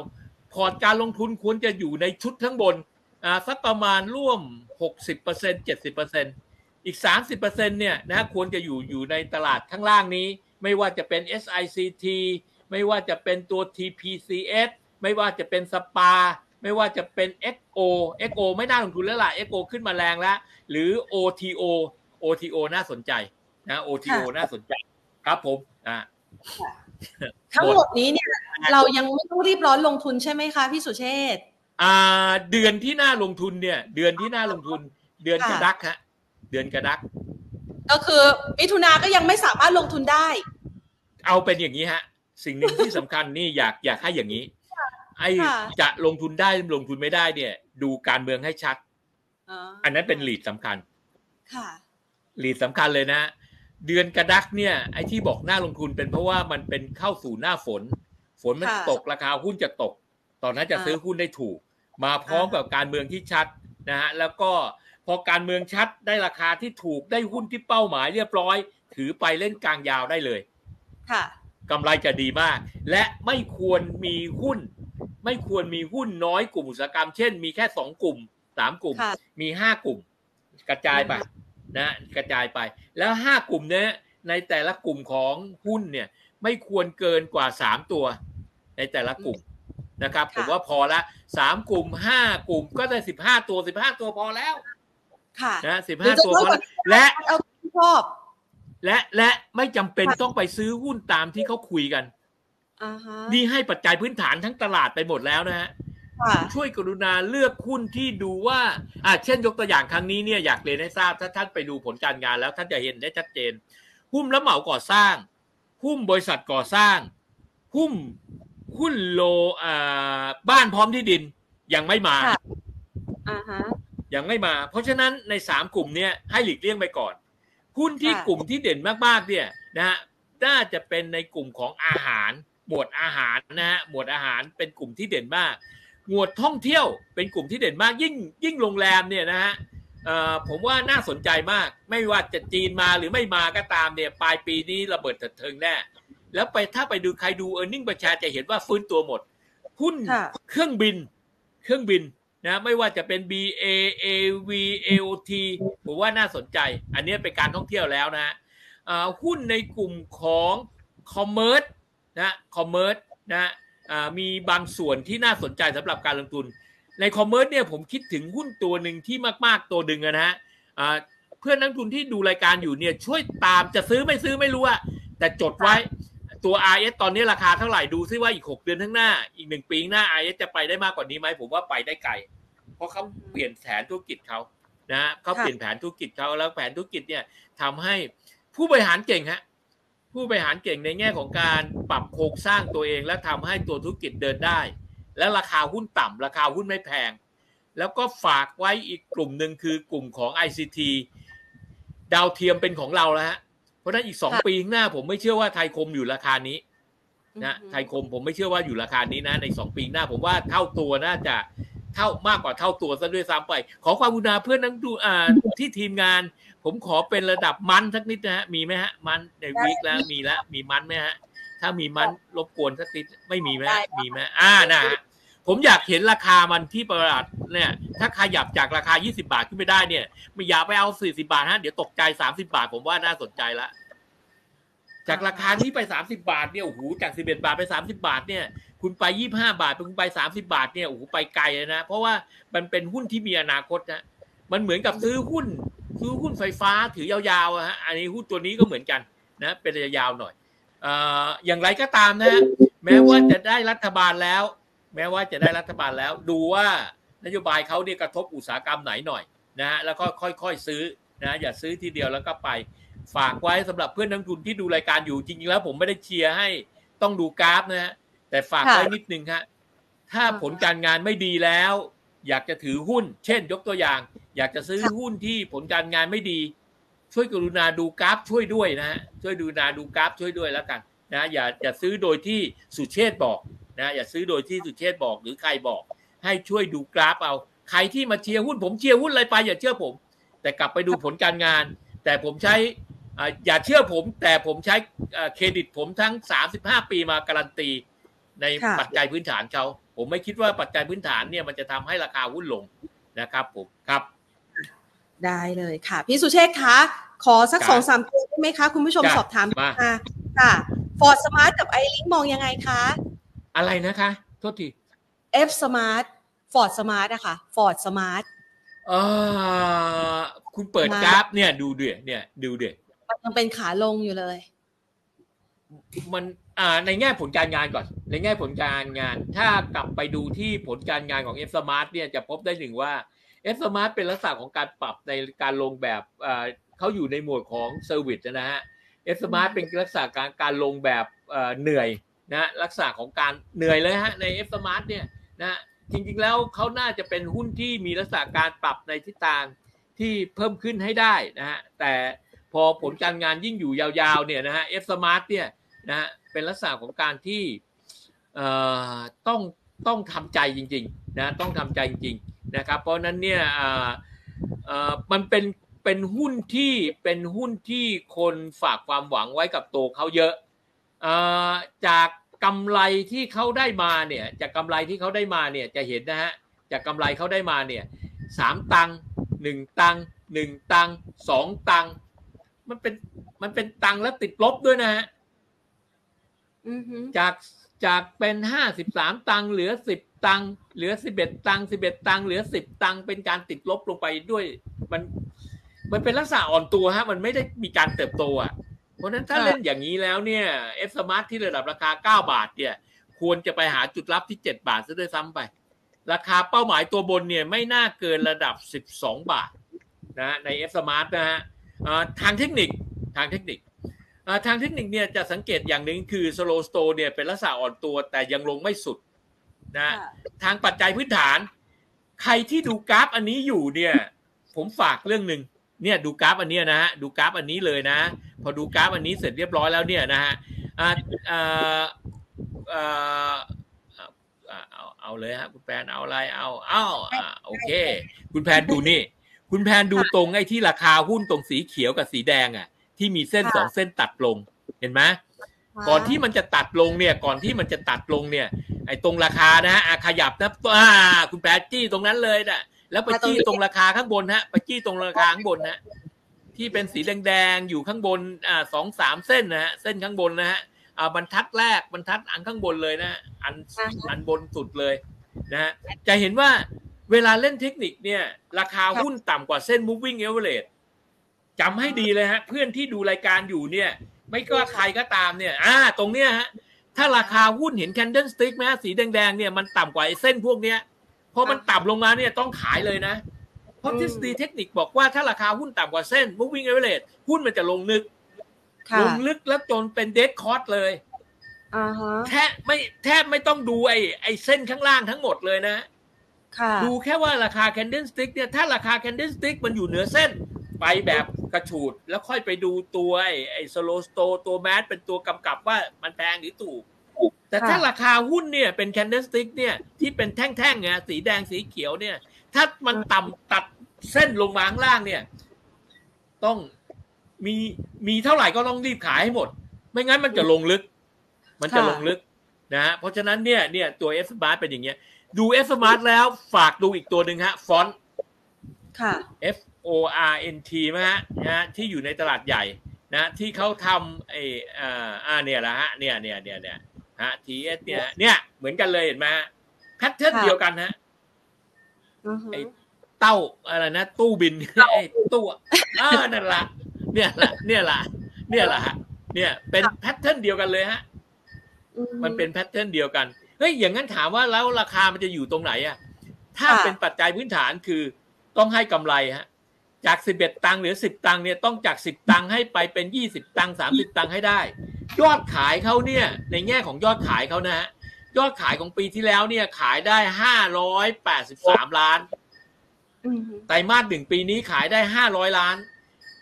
พอร์ตการลงทุนควรจะอยู่ในชุดทั้งบนอ่าสักประมาณร่วมหกสิบเป อร์เซ็นเจ็ดสิบเปอร์เซ็นต์อีก 30%เนี่ยนะควรจะอยู่อยู่ในตลาดข้างล่างนี้ ไม่ว่าจะเป็น SICT ไม่ว่าจะเป็นตัว TPCS ไม่ว่าจะเป็นสปา ไม่ว่าจะเป็น XO XO ไม่น่าลงทุนแล้วล่ะ XO ขึ้นมาแรงแล้ว หรือ OTO OTO น่าสนใจนะ OTO น่าสนใจครับผมอ่าทั้งหมดนี้เนี่ยเรายังไม่ต้องรีบร้อนลงทุนใช่ไหมคะพี่สุเชษอ่าเดือนที่น่าลงทุนเนี่ย เดือนที่น่าลงทุน เดือนกระดักฮะ เดือนกระดัก ก็คือมิถุนาก็ยังไม่สามารถลงทุนได้ เอาเป็นอย่างนี้ฮะ สิ่งหนึ่งที่สำคัญนี่อยากอยากให้อย่างนี้ ไอ้จะลงทุนได้ลงทุนไม่ได้เนี่ย ดูการเมืองให้ชัดอันนั้นเป็นหลีดสำคัญ ค่ะหลีดสำคัญเลยนะ เดือนกระดักเนี่ย ไอ้ที่บอกหน้าลงทุนเป็นเพราะว่ามันเป็นเข้าสู่หน้าฝน ฝนมันตกราคาหุ้นจะตก ตอนนั้นจะซื้อหุ้นได้ถูก มาพร้อมกับการเมืองที่ชัดนะฮะแล้วก็พ อการเมืองชัดได้ราคาที่ถูกได้หุ้นที่เป้าหมายเรียบร้อย ถือไปเล่นกลางยาวได้เลย ค่ะกำไรจะดีมาก และไม่ควรมีหุ้น ไม่ควรมีหุ้นน้อยกลุ่มอุตสาหกรรม เช่น มีแค่สองกลุ่มสามกลุ่ม มีห้ากลุ่ม กระจายไปนะ กระจายไป แล้วห้ากลุ่มเนี้ยในแต่ละกลุ่มของหุ้นเนี่ย ไม่ควรเกินกว่าสามตัว ในแต่ละกลุ่มนะครับ ผมว่าพอละสามกลุ่มห้ากลุ่มก็ได้สิบห้าตัวสิบห้าตัวพอแล้ว ค่ะนะสิบห้าตัวและชอบและและไม่จำเป็นต้องไปซื้อหุ้นตามที่เขาคุยกันนี่ให้ปัจจัยพื้นฐานทั้งตลาดไปหมดแล้วนะฮะช่วยกรุณาเลือกหุ้นที่ดูว่าอ่าเช่นยกตัวอย่างครั้งนี้เนี่ยอยากเรียนให้ทราบถ้าท่านไปดูผลการงานแล้วท่านจะเห็นได้ชัดเจน หุ้นรับเหมาก่อสร้าง หุ้นบริษัทก่อสร้าง หุ้นหหุ้นโลอ่าบ้านพร้อมที่ดินยังไม่มาค่ะอ่าฮะ ยังไม่มา เพราะฉะนั้นในสามกลุ่มเนี้ยให้หลีกเลี่ยงไปก่อนหุ้นที่ค่ะกลุ่มที่เด่นมากๆเนี่ยนะฮะน่าจะเป็นในกลุ่มของอาหาร หมวดอาหารนะฮะหมวดอาหารเป็นกลุ่มที่เด่นมาก หมวดท่องเที่ยวเป็นกลุ่มที่เด่นมากยิ่งยิ่งโรงแรมเนี่ยนะฮะเอ่อผมว่าน่าสนใจมาก ไม่ว่าจะจีนมาหรือไม่มาก็ตามเนี่ยปลายปีนี้ระเบิดเถิดเทิงแน่แล้วไปถ้าไปดูใครดู earning per share จะเห็นว่าฟื้นตัวหมดหุ้นค่ะเครื่องบิน เครื่องบิน นะไม่ว่าจะเป็น B A A V A O T ผมว่าน่าสนใจ อันนี้เป็นการท่องเที่ยวแล้วนะอ่าหุ้นในกลุ่มของ commerce นะ commerce นะอ่ามีบางส่วนที่น่าสนใจสำหรับการลงทุน ใน commerce เนี่ยผมคิดถึงหุ้นตัวหนึ่งที่มากๆตัวหนึ่งนะฮะอ่าเพื่อนนักทุนที่ดูรายการอยู่เนี่ยช่วยตามจะซื้อไม่ซื้อไม่รู้อะแต่จดไว้ ตัว RS ตอนนี้ราคาเท่าไหร่ดูซิว่าอีก 6 เดือนข้างหน้า อีกหนึ่งปีข้างหน้า RS จะไปได้มากกว่านี้ไหมผมว่าไปได้ไกล เพราะเขาเปลี่ยนแผนธุรกิจเขานะเขาเปลี่ยนแผนธุรกิจเขาแล้วแผนธุรกิจเนี่ยทำให้ผู้บริหารเก่งฮะผู้บริหารเก่งในแง่ของการปรับโครงสร้างตัวเอง และทำให้ตัวธุรกิจเดินได้ และราคาหุ้นต่ำราคาหุ้นไม่แพง แล้วก็ฝากไว้อีกกลุ่มหนึ่งคือกลุ่มของ ICT ดาวเทียมเป็นของเราแล้วฮะ เพราะฉะนั้นอีกสองค่ะปีข้างหน้าผมไม่เชื่อว่าไทยคมอยู่ราคานี้นะอือฮึไทยคมผมไม่เชื่อว่าอยู่ราคานี้นะ ในสองปีหน้าผมว่าเท่าตัวน่าจะเท่ามากกว่าเท่าตัวซะด้วยซ้ำไป ขอความกรุณาเพื่อนนักดูอ่าที่ทีมงาน ผมขอเป็นระดับมันสักนิดนะฮะมีไหมฮะ มันในวีคแล้วมีแล้วมีมันไหมฮะ ถ้ามีมันรบกวนสักนิดไม่มีไหมฮะมีไหมอ่านะฮะ ผมอยากเห็นราคามันที่ประหลาดเนี่ย ถ้าขยับจากราคา 20 บาทขึ้นไปได้เนี่ยไม่อยากไปเอา 40 บาทฮะเดี๋ยวตกใจ 30 บาท ผมว่าน่าสนใจละจากราคานี้ไป 30 บาทเนี่ยโอ้โหจาก 11 บาทไป 30 บาทเนี่ย คุณไป 25 บาทคุณไป 30 บาทเนี่ยโอ้โหไปไกลเลยนะ เพราะว่ามันเป็นหุ้นที่มีอนาคตนะมันเหมือนกับซื้อหุ้น ซื้อหุ้นไฟฟ้าถือยาวๆอะฮะอันนี้หุ้นตัวนี้ก็เหมือนกันนะ เป็นระยะยาวหน่อยอออย่างไรก็ตามนะฮะแม้ว่าจะได้รัฐบาลแล้ว แม้ว่าจะได้รัฐบาลแล้ว ดูว่านโยบายเขาเนี่ยกระทบอุตสาหกรรมไหนหน่อยนะฮะแล้วก็ค่อยๆซื้อนะอย่าซื้อทีเดียวแล้วก็ไปฝากไว้สำหรับเพื่อนนักลงทุนที่ดูรายการอยู่จริงๆแล้วผมไม่ได้เชียร์ให้ต้องดูกราฟนะฮะแต่ฝากไว้ค่ะนิดนึงฮะถ้าอ่าฮะผลการงานไม่ดีแล้ว อยากจะถือหุ้น เช่น ยกตัวอย่าง อยากจะซื้อหุ้นที่ผลการงานไม่ดี ช่วยกรุณาดูกราฟช่วยด้วยนะฮะช่วยดูนาดูกราฟช่วยด้วยแล้วกันนะอย่าอย่าซื้อโดยที่สุเชษฐ์บอก นะอย่าซื้อโดยที่สุเชษฐ์บอกหรือใครบอก ให้ช่วยดูกราฟเอา ใครที่มาเชียร์หุ้นผมเชียร์หุ้นอะไรไป อย่าเชื่อผม แต่กลับไปดูผลการงาน แต่ผมใช้อ่าอย่าเชื่อผม แต่ผมใช้อ่าเครดิตผมทั้ง 35 ปีมาการันตี ในค่ะปัจจัยพื้นฐานเขาผมไม่คิดว่าปัจจัยพื้นฐานเนี่ยมันจะทำให้ราคาหุ้นลงนะครับผมครับได้เลยค่ะ พี่สุเชษฐ์คะขอสักจ้ะสองสามตัวได้ไหมคะ คุณผู้ชมจ้ะสอบถามมาค่ะค่ะ Forth Smart กับ ILINK มองยังไงคะ อะไรนะคะ โทษที FSMART Forth Smart อะค่ะ Forth Smart เออคุณเปิดมากราฟเนี่ยดูเดือเนี่ยดูเดือมันยังเป็นขาลงอยู่เลย มันอ่าในแง่ผลการงานก่อน ในแง่ผลการงาน ถ้ากลับไปดูที่ผลการงานของ FSMART เนี่ยจะพบได้หนึ่งว่า FSMART เป็นลักษณะของการปรับในการลงแบบอ่าเขาอยู่ในหมวดของ service นะฮะ FSMART เป็นลักษณะการการลงแบบเอ่อเหนื่อย นะลักษณะของการเหนื่อยเลยฮะใน FSMART เนี่ยนะจริงๆแล้วเขาน่าจะเป็นหุ้นที่มีลักษณะการปรับในทิศทางที่เพิ่มขึ้นให้ได้นะฮะแต่พอผลการงานยิ่งอยู่ยาวๆเนี่ยนะฮะ FSMART เนี่ยนะฮะเป็นลักษณะของการที่เอ่อต้องต้องทำใจจริงๆนะต้องทำใจจริงๆนะครับเพราะฉะนั้นเนี่ยเอ่อเอ่อมันเป็นเป็นหุ้นที่เป็นหุ้นที่คนฝากความหวังไว้กับตัวเขาเยอะเอ่อจาก กำไรที่เขาได้มาเนี่ย จากกำไรที่เขาได้มาเนี่ยจะเห็นนะฮะจากกำไรเขาได้มาเนี่ยสามตังค์หนึ่งตังค์หนึ่งตังค์สองตังค์มันเป็นมันเป็นตังค์แล้วติดลบด้วยนะฮะอือฮึจากจากเป็นห้าสิบสามตังค์เหลือสิบตังค์เหลือสิบเอ็ดตังค์สิบเอ็ดตังค์เหลือสิบตังค์เป็นการติดลบลงไปด้วย มัน มันเป็นลักษณะอ่อนตัวฮะ มันไม่ได้มีการเติบโตอะ เพราะฉะนั้นถ้าเล่นอย่างนี้แล้วเนี่ย F Smart ที่ระดับราคาเก้าบาทเนี่ย ควรจะไปหาจุดรับที่เจ็ดบาทซะด้วยซ้ำไป ราคาเป้าหมายตัวบนเนี่ยไม่น่าเกินระดับสิบสองบาทนะใน F Smart นะฮะอ่าทางเทคนิคทางเทคนิคทางเทคนิคเนี่ยจะสังเกตอย่างหนึ่งคือสโลสโตเนี่ยเป็นลักษณะอ่อนตัวแต่ยังลงไม่สุดนะทางปัจจัยพื้นฐาน ใครที่ดูกราฟอันนี้อยู่เนี่ย ผมฝากเรื่องหนึ่ง เนี่ยดูกราฟอันนี้นะฮะดูกราฟอันนี้เลยนะ พอดูกราฟอันนี้เสร็จเรียบร้อยแล้วเนี่ยนะฮะอ่าอ่าอ่าเอาเอาเลยฮะคุณแพนเอาอะไรเอาเอาอ่าโอเค คุณแพนดูนี่ คุณแพนดูตรงไอ้ที่ราคาหุ้นตรงสีเขียวกับสีแดงอะ ที่มีเส้นสองเส้นตัดลงเห็นไหมก่อนที่มันจะตัดลงเนี่ย ก่อนที่มันจะตัดลงเนี่ย ไอ้ตรงราคานะฮะขยับนะอ่าคุณแพนจี้ตรงนั้นเลยนะ แล้วไปจี้ตรงราคาข้างบนฮะไปจี้ตรงราคาข้างบนนะที่เป็นสีแดงๆอยู่ข้างบนอ่าสองสามเส้นนะฮะเส้นข้างบนนะฮะอ่าบรรทัดแรกบรรทัดอันข้างบนเลยนะอันอันบนสุดเลยนะฮะจะเห็นว่าเวลาเล่นเทคนิคเนี่ย ราคาหุ้นต่ำกว่าเส้น moving average จำให้ดีเลยฮะ เพื่อนที่ดูรายการอยู่เนี่ย ไม่ก็ใครก็ตามเนี่ย อ่า ตรงเนี้ยฮะ ถ้าราคาหุ้นเห็น candle stick ไหมสีแดงๆเนี่ยมันต่ำกว่าเส้นพวกเนี้ย พอมันต่ำลงมาเนี่ยต้องขายเลยนะ เพราะทฤษฎีเทคนิคบอกว่าถ้าราคาหุ้นต่ำกว่าเส้น moving average หุ้นมันจะลงนึก ลงลึกแล้วจนเป็น dead cost เลยแทบไม่แทบไม่ต้องดูไอ้ไอ้เส้นข้างล่างทั้งหมดเลยนะดูแค่ว่าราคา candle stick เนี่ยถ้าราคา candle stick มันอยู่เหนือเส้น ไปแบบกระฉูด แล้วค่อยไปดูตัวไอ้ไอ้สโลสโตตัวแมสเป็นตัวกำกับว่ามันแพงหรือถูก แต่ถ้าราคาหุ้นเนี่ยเป็นแคนเดลสติกเนี่ยที่เป็นแท่งๆไงสีแดงสีเขียวเนี่ย ถ้ามันต่ำตัดเส้นลงมาข้างล่างเนี่ย ต้องมีมีเท่าไหร่ก็ต้องรีบขายให้หมด ไม่งั้นมันจะลงลึก มันจะลงลึกนะฮะเพราะฉะนั้นเนี่ยเนี่ยตัว F Smart เป็นอย่างเงี้ย ดู F Smart แล้วฝากดูอีกตัวหนึ่งฮะฟอนต์ค่ะ F O R N T นะฮะนะที่อยู่ในตลาดใหญ่นะที่เขาทำไอ้อ่าอ่าเนี่ยแหละฮะเนี่ยเนี่ยเนี่ยเนี่ย ฮะ T S เนี่ยเนี่ยเหมือนกันเลยเห็นไหมpattern เดียวกันฮะไอ้เต่าอะไรนะตู้บินไอ้ตู้อ่านั่นละเนี่ยละเนี่ยละเนี่ยละฮะเนี่ยเป็น pattern เดียวกันเลยฮะมันเป็น pattern เดียวกันเฮ้ยอย่างนั้นถามว่าแล้วราคามันจะอยู่ตรงไหนอะถ้าเป็นปัจจัยพื้นฐานคือต้องให้กำไรฮะจากสิบเอ็ดตังค์หรือสิบตังค์เนี่ยต้องจากสิบตังค์ให้ไปเป็นยี่สิบตังค์สามสิบตังค์ให้ได้ ยอดขายเขาเนี่ยในแง่ของยอดขายเขานะฮะยอดขายของปีที่แล้วเนี่ยขายได้ห้าร้อยแปดสิบสามล้านไตรมาสหนึ่งปีนี้ขายได้ห้าร้อยล้าน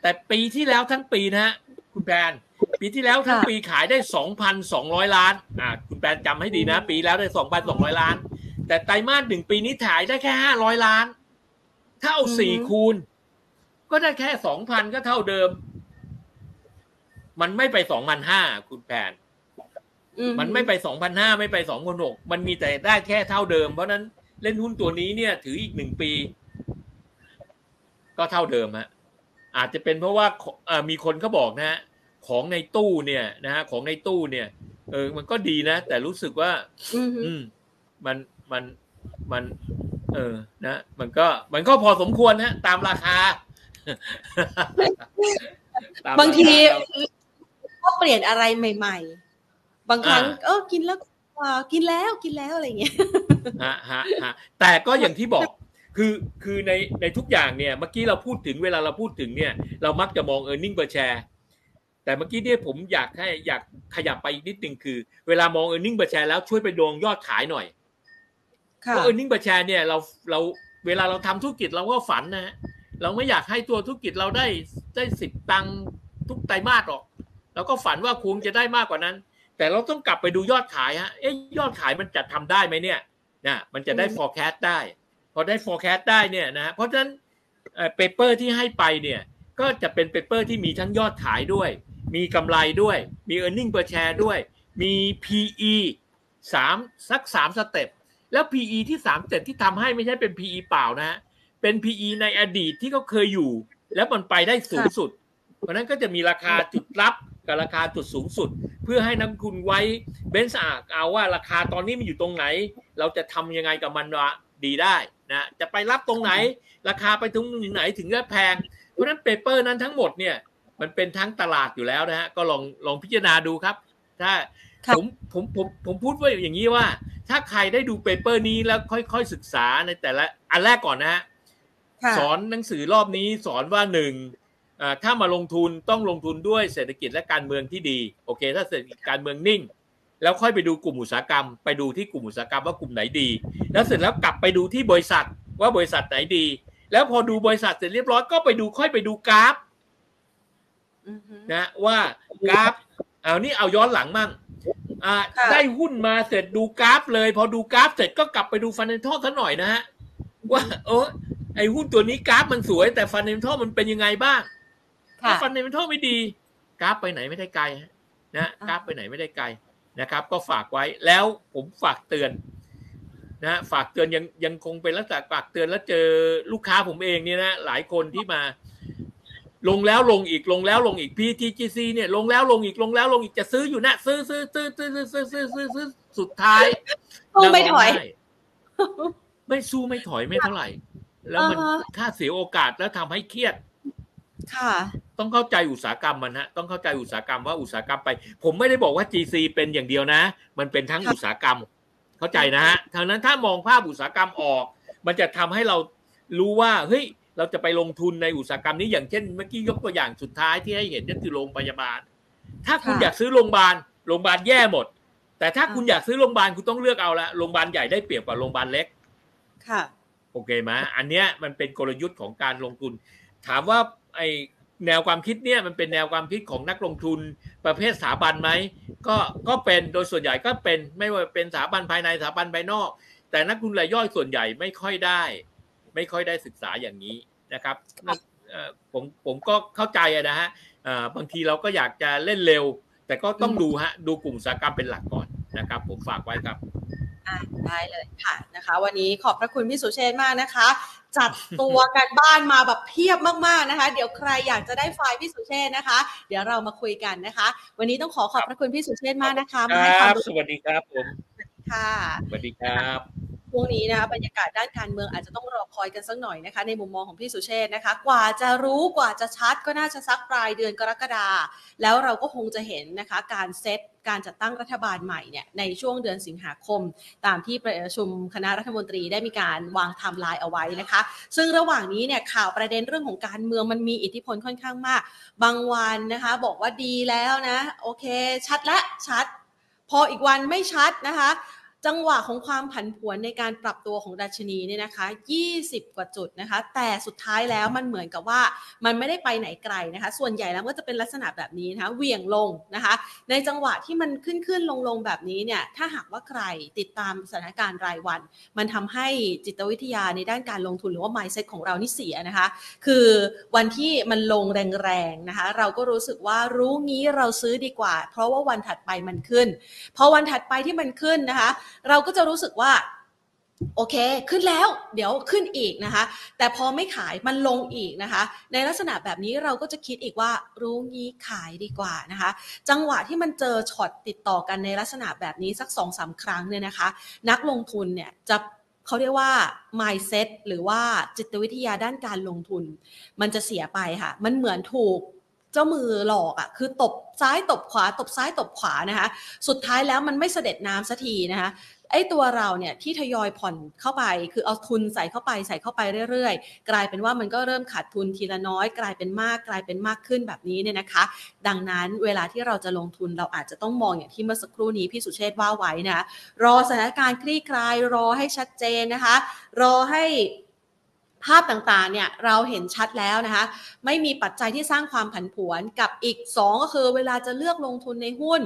แต่ปีที่แล้วทั้งปีนะฮะคุณแพนปีที่แล้วทั้งปีขายได้สองพันสองร้อยล้านอ่าคุณแพนจำให้ดีนะ ปีแล้วได้สองพันสองร้อยล้าน แต่ไตรมาสหนึ่งปีนี้ขายได้แค่ห้าร้อยล้านถ้าเอาสี่คูณ ก็ได้แค่สองพันก็เท่าเดิม มันไม่ไปสองพันห้าคุณแผนมันไม่ไปสองพันห้าไม่ไปสองพันหกมันมีแต่ได้แค่เท่าเดิม เพราะนั้นเล่นหุ้นตัวนี้เนี่ย ถืออีกหนึ่งปี ก็เท่าเดิมฮะอาจจะเป็นเพราะว่ามีคนเขาบอกนะฮะของในตู้เนี่ยนะฮะของในตู้เนี่ย เออ มันก็ดีนะ แต่รู้สึกว่า อืมมันมันมัน เออ นะ มันก็ มันก็พอสมควรนะตามราคา บางที ก็เปลี่ยนอะไรใหม่ ๆ บางครั้งเออกินแล้วกินแล้วกินแล้วอะไรเงี้ยฮะฮะฮะแต่ก็อย่างที่บอกคือคือในในทุกอย่างเนี่ยเมื่อกี้เราพูดถึงเวลาเราพูดถึงเนี่ย เรามักจะมองเออร์เน็งเปอร์แชร์แต่เมื่อกี้เนี่ยผมอยากให้อยากขยับไปอีกนิดนึงคือ เวลามอง earning per share แล้วช่วยไปดูยอดขายหน่อยเพราะ earning per share เนี่ยเราเราเวลาเราทำธุรกิจเราก็ฝันนะเราไม่อยากให้ตัวธุรกิจเราได้ได้สิบตังทุกไตรมาสหรอก เราก็ฝันว่าคงจะได้มากกว่านั้น แต่เราต้องกลับไปดูยอดขายฮะเอ๊ยยอดขายมันจะทำได้ไหมเนี่ยนะมันจะได้ forecast ได้ พอได้ forecast ได้เนี่ยนะเพราะฉะนั้น paper ที่ให้ไปเนี่ยก็จะเป็น paper ที่มีทั้งยอดขายด้วย มีกำไรด้วย มี e a r n i n g per share ด้วย มี PE สามสักสามสเต็ป แล้ว PE ที่สามสเต็ปที่ทำให้ไม่ใช่เป็น PE เปล่านะเป็น PE ในอดีตที่เขาเคยอยู่ แล้วมันไปได้สูงสุด เพราะนั้นก็จะมีราคาจุดรับ กับราคาจุดสูงสุด เพื่อให้นักคุณไว้เบนซ์อาเอาว่าราคาตอนนี้มันอยู่ตรงไหน เราจะทำยังไงกับมันว่าดีได้นะจะไปรับตรงไหน ราคาไปถึงไหนถึงจะแพง เพราะนั้น paper นั้นทั้งหมดเนี่ยมันเป็นทั้งตลาดอยู่แล้วนะฮะก็ลองลองพิจารณาดูครับ ถ้าผมผมผมผมพูดว่าอย่างนี้ว่า ถ้าใครได้ดู paper นี้แล้วค่อยๆศึกษาในแต่ละอันแรกก่อนนะฮะสอนหนังสือรอบนี้สอนว่าหนึ่ง ถ้ามาลงทุนต้องลงทุนด้วยเศรษฐกิจและการเมืองที่ดีโอเค ถ้าเศรษฐกิจการเมืองนิ่ง แล้วค่อยไปดูกลุ่มอุตสาหกรรม ไปดูที่กลุ่มอุตสาหกรรมว่ากลุ่มไหนดี แล้วเสร็จแล้วกลับไปดูที่บริษัทว่าบริษัทไหนดี แล้วพอดูบริษัทเสร็จเรียบร้อยก็ไปดูค่อยไปดูกราฟนะว่ากราฟเอานี่เอาย้อนหลังมั่งอ่าได้หุ้นมาเสร็จดูกราฟ เลย พอดูกราฟเสร็จก็กลับไปดู fundamental ซะหน่อยนะฮะว่าเออไอหุ้นตัวนี้กราฟมันสวย แต่ fundamental มันเป็นยังไงบ้าง ถ้า fundamental ไม่ดีกราฟไปไหนไม่ได้ไกลนะกราฟไปไหนไม่ได้ไกลนะครับ ก็ฝากไว้แล้วผมฝากเตือนนะฝากเตือนยังยังคงเป็นลักษณะฝากเตือนแล้วเจอลูกค้าผมเองเนี่ยนะหลายคนที่มา ลงแล้วลงอีกลงแล้วลงอีก PTGC เนี่ย ลงแล้วลงอีกลงแล้วลงอีกจะซื้ออยู่นะซื้อซื้อซื้อซื้อซื้อซื้อซื้อซื้อซื้อสุดท้ายไม่ถอย ไม่สู้ไม่ถอยไม่เท่าไหร่ แล้วมันค่าเสียโอกาสแล้วทำให้เครียด ค่ะ ต้องเข้าใจอุตสาหกรรมมันฮะต้องเข้าใจอุตสาหกรรมว่าอุตสาหกรรมไป ผมไม่ได้บอกว่า GC เป็นอย่างเดียวนะ มันเป็นทั้งอุตสาหกรรม เข้าใจนะฮะทางนั้นถ้ามองภาพอุตสาหกรรมออก มันจะทำให้เรารู้ว่าเฮ้ยเราจะไปลงทุนในอุตสาหกรรมนี้อย่างเช่นเมื่อกี้ยกตัวอย่างสุดท้ายที่ให้เห็นนั่นคือโรงพยาบาล ถ้าคุณอยากซื้อโรงพยาบาลโรงพยาบาลแย่หมด แต่ถ้าคุณอยากซื้อโรงพยาบาลคุณต้องเลือกเอาละโรงพยาบาลใหญ่ได้เปรียบกว่าโรงพยาบาลเล็ก ค่ะ โอเคไหมอันเนี้ยมันเป็นกลยุทธ์ของการลงทุน ถามว่า ไอแนวความคิดเนี่ยมันเป็นแนวความคิดของนักลงทุนประเภทสถาบันไหมก็ก็เป็นโดยส่วนใหญ่ก็เป็นไม่ว่าเป็นสถาบันภายในสถาบันภายนอก แต่นักทุนรายย่อยส่วนใหญ่ไม่ค่อยได้ ไม่ค่อยได้ศึกษาอย่างนี้นะครับผมผมก็เข้าใจนะฮะบางทีเราก็อยากจะเล่นเร็ว แต่ก็ต้องดูฮะดูกลุ่มอุตสาหกรรมเป็นหลักก่อนนะครับ ผมฝากไว้ครับ ได้เลยค่ะนะคะ วันนี้ขอบพระคุณพี่สุเชษมากนะคะ จัดตัวกันบ้านมาแบบเพียบมากๆนะคะ เดี๋ยวใครอยากจะได้ไฟล์พี่สุเชษนะคะ เดี๋ยวเรามาคุยกันนะคะ วันนี้ต้องขอขอบพระคุณพี่สุเชษมากนะคะมาให้ความรู้สวัสดีครับผมค่ะสวัสดีครับ ช่วงนี้นะคะบรรยากาศด้านการเมืองอาจจะต้องรอคอยกันสักหน่อยนะคะ ในมุมมองของพี่สุเชษนะคะ กว่าจะรู้กว่าจะชัดก็น่าจะสักปลายเดือนกรกฎาแล้วเราก็คงจะเห็นนะคะการเซตการจัดตั้งรัฐบาลใหม่เนี่ยในช่วงเดือนสิงหาคม ตามที่ประชุมคณะรัฐมนตรีได้มีการวางไทม์ไลน์เอาไว้นะคะ ซึ่งระหว่างนี้เนี่ยข่าวประเด็นเรื่องของการเมืองมันมีอิทธิพลค่อนข้างมาก บางวันนะคะ บอกว่าดีแล้วนะ โอเค ชัดและชัด พออีกวันไม่ชัดนะคะ จังหวะของความผันผวนในการปรับตัวของดัชนีเนี่ยนะคะ 20 กว่าจุดนะคะ แต่สุดท้ายแล้วมันเหมือนกับว่ามันไม่ได้ไปไหนไกลนะคะ ส่วนใหญ่แล้วก็จะเป็นลักษณะแบบนี้นะคะเวียงลงนะคะ ในจังหวะที่มันขึ้นขึ้นลงลงแบบนี้เนี่ย ถ้าหากว่าใครติดตามสถานการณ์รายวัน มันทำให้จิตวิทยาในด้านการลงทุนหรือว่า mindset ของเรานี่เสียนะคะ คือวันที่มันลงแรงๆนะคะ เราก็รู้สึกว่ารู้งี้เราซื้อดีกว่า เพราะว่าวันถัดไปมันขึ้นพอวันถัดไปที่มันขึ้นนะคะเราก็จะรู้สึกว่าโอเค ขึ้นแล้วเดี๋ยวขึ้นอีกนะคะ แต่พอไม่ขายมันลงอีกนะคะ ในลักษณะแบบนี้เราก็จะคิดอีกว่ารู้งี้ขายดีกว่านะคะ จังหวะที่มันเจอช็อตติดต่อกันในลักษณะแบบนี้สักสองสาครั้งเนี่ยนะคะ นักลงทุนเนี่ยจะเขาเรียกว่า mindset หรือว่าจิตวิทยาด้านการลงทุน มันจะเสียไปค่ะ มันเหมือนถูก จ้ามือหลอกอะ่ะคือตบซ้ายตบขวา ตบซ้ายตบขวานะคะ สุดท้ายแล้วมันไม่เสด็จน้ำสักทีนะคะไอ้ตัวเราเนี่ยที่ทยอยผ่อนเข้าไป คือเอาทุนใส่เข้าไปใส่เข้าไปเรื่อยๆ กลายเป็นว่ามันก็เริ่มขาดทุนทีละน้อย กลายเป็นมาก กลายเป็นมากขึ้นแบบนี้เนี่ยนะคะ ดังนั้นเวลาที่เราจะลงทุนเราอาจจะต้องมองอย่างที่เมื่อสักครู่นี้พี่สุเชษว่าไว้นะรอสถานการณ์คลี่คลายรอให้ชัดเจนนะคะ รอให้ ภาพต่างๆเนี่ยเราเห็นชัดแล้วนะคะ ไม่มีปัจจัยที่สร้างความผันผวนกับอีก 2 ก็คือเวลาจะเลือกลงทุนในหุ้น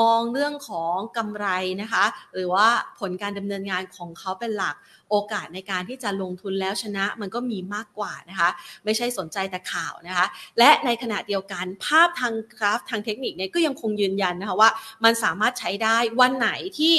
มองเรื่องของกำไรนะคะ หรือว่าผลการดำเนินงานของเขาเป็นหลักโอกาสในการที่จะลงทุนแล้วชนะมันก็มีมากกว่านะคะ ไม่ใช่สนใจแต่ข่าวนะคะ และในขณะเดียวกันภาพทางกราฟทางเทคนิคเนี่ยก็ยังคงยืนยันนะคะว่า มันสามารถใช้ได้วันไหนที่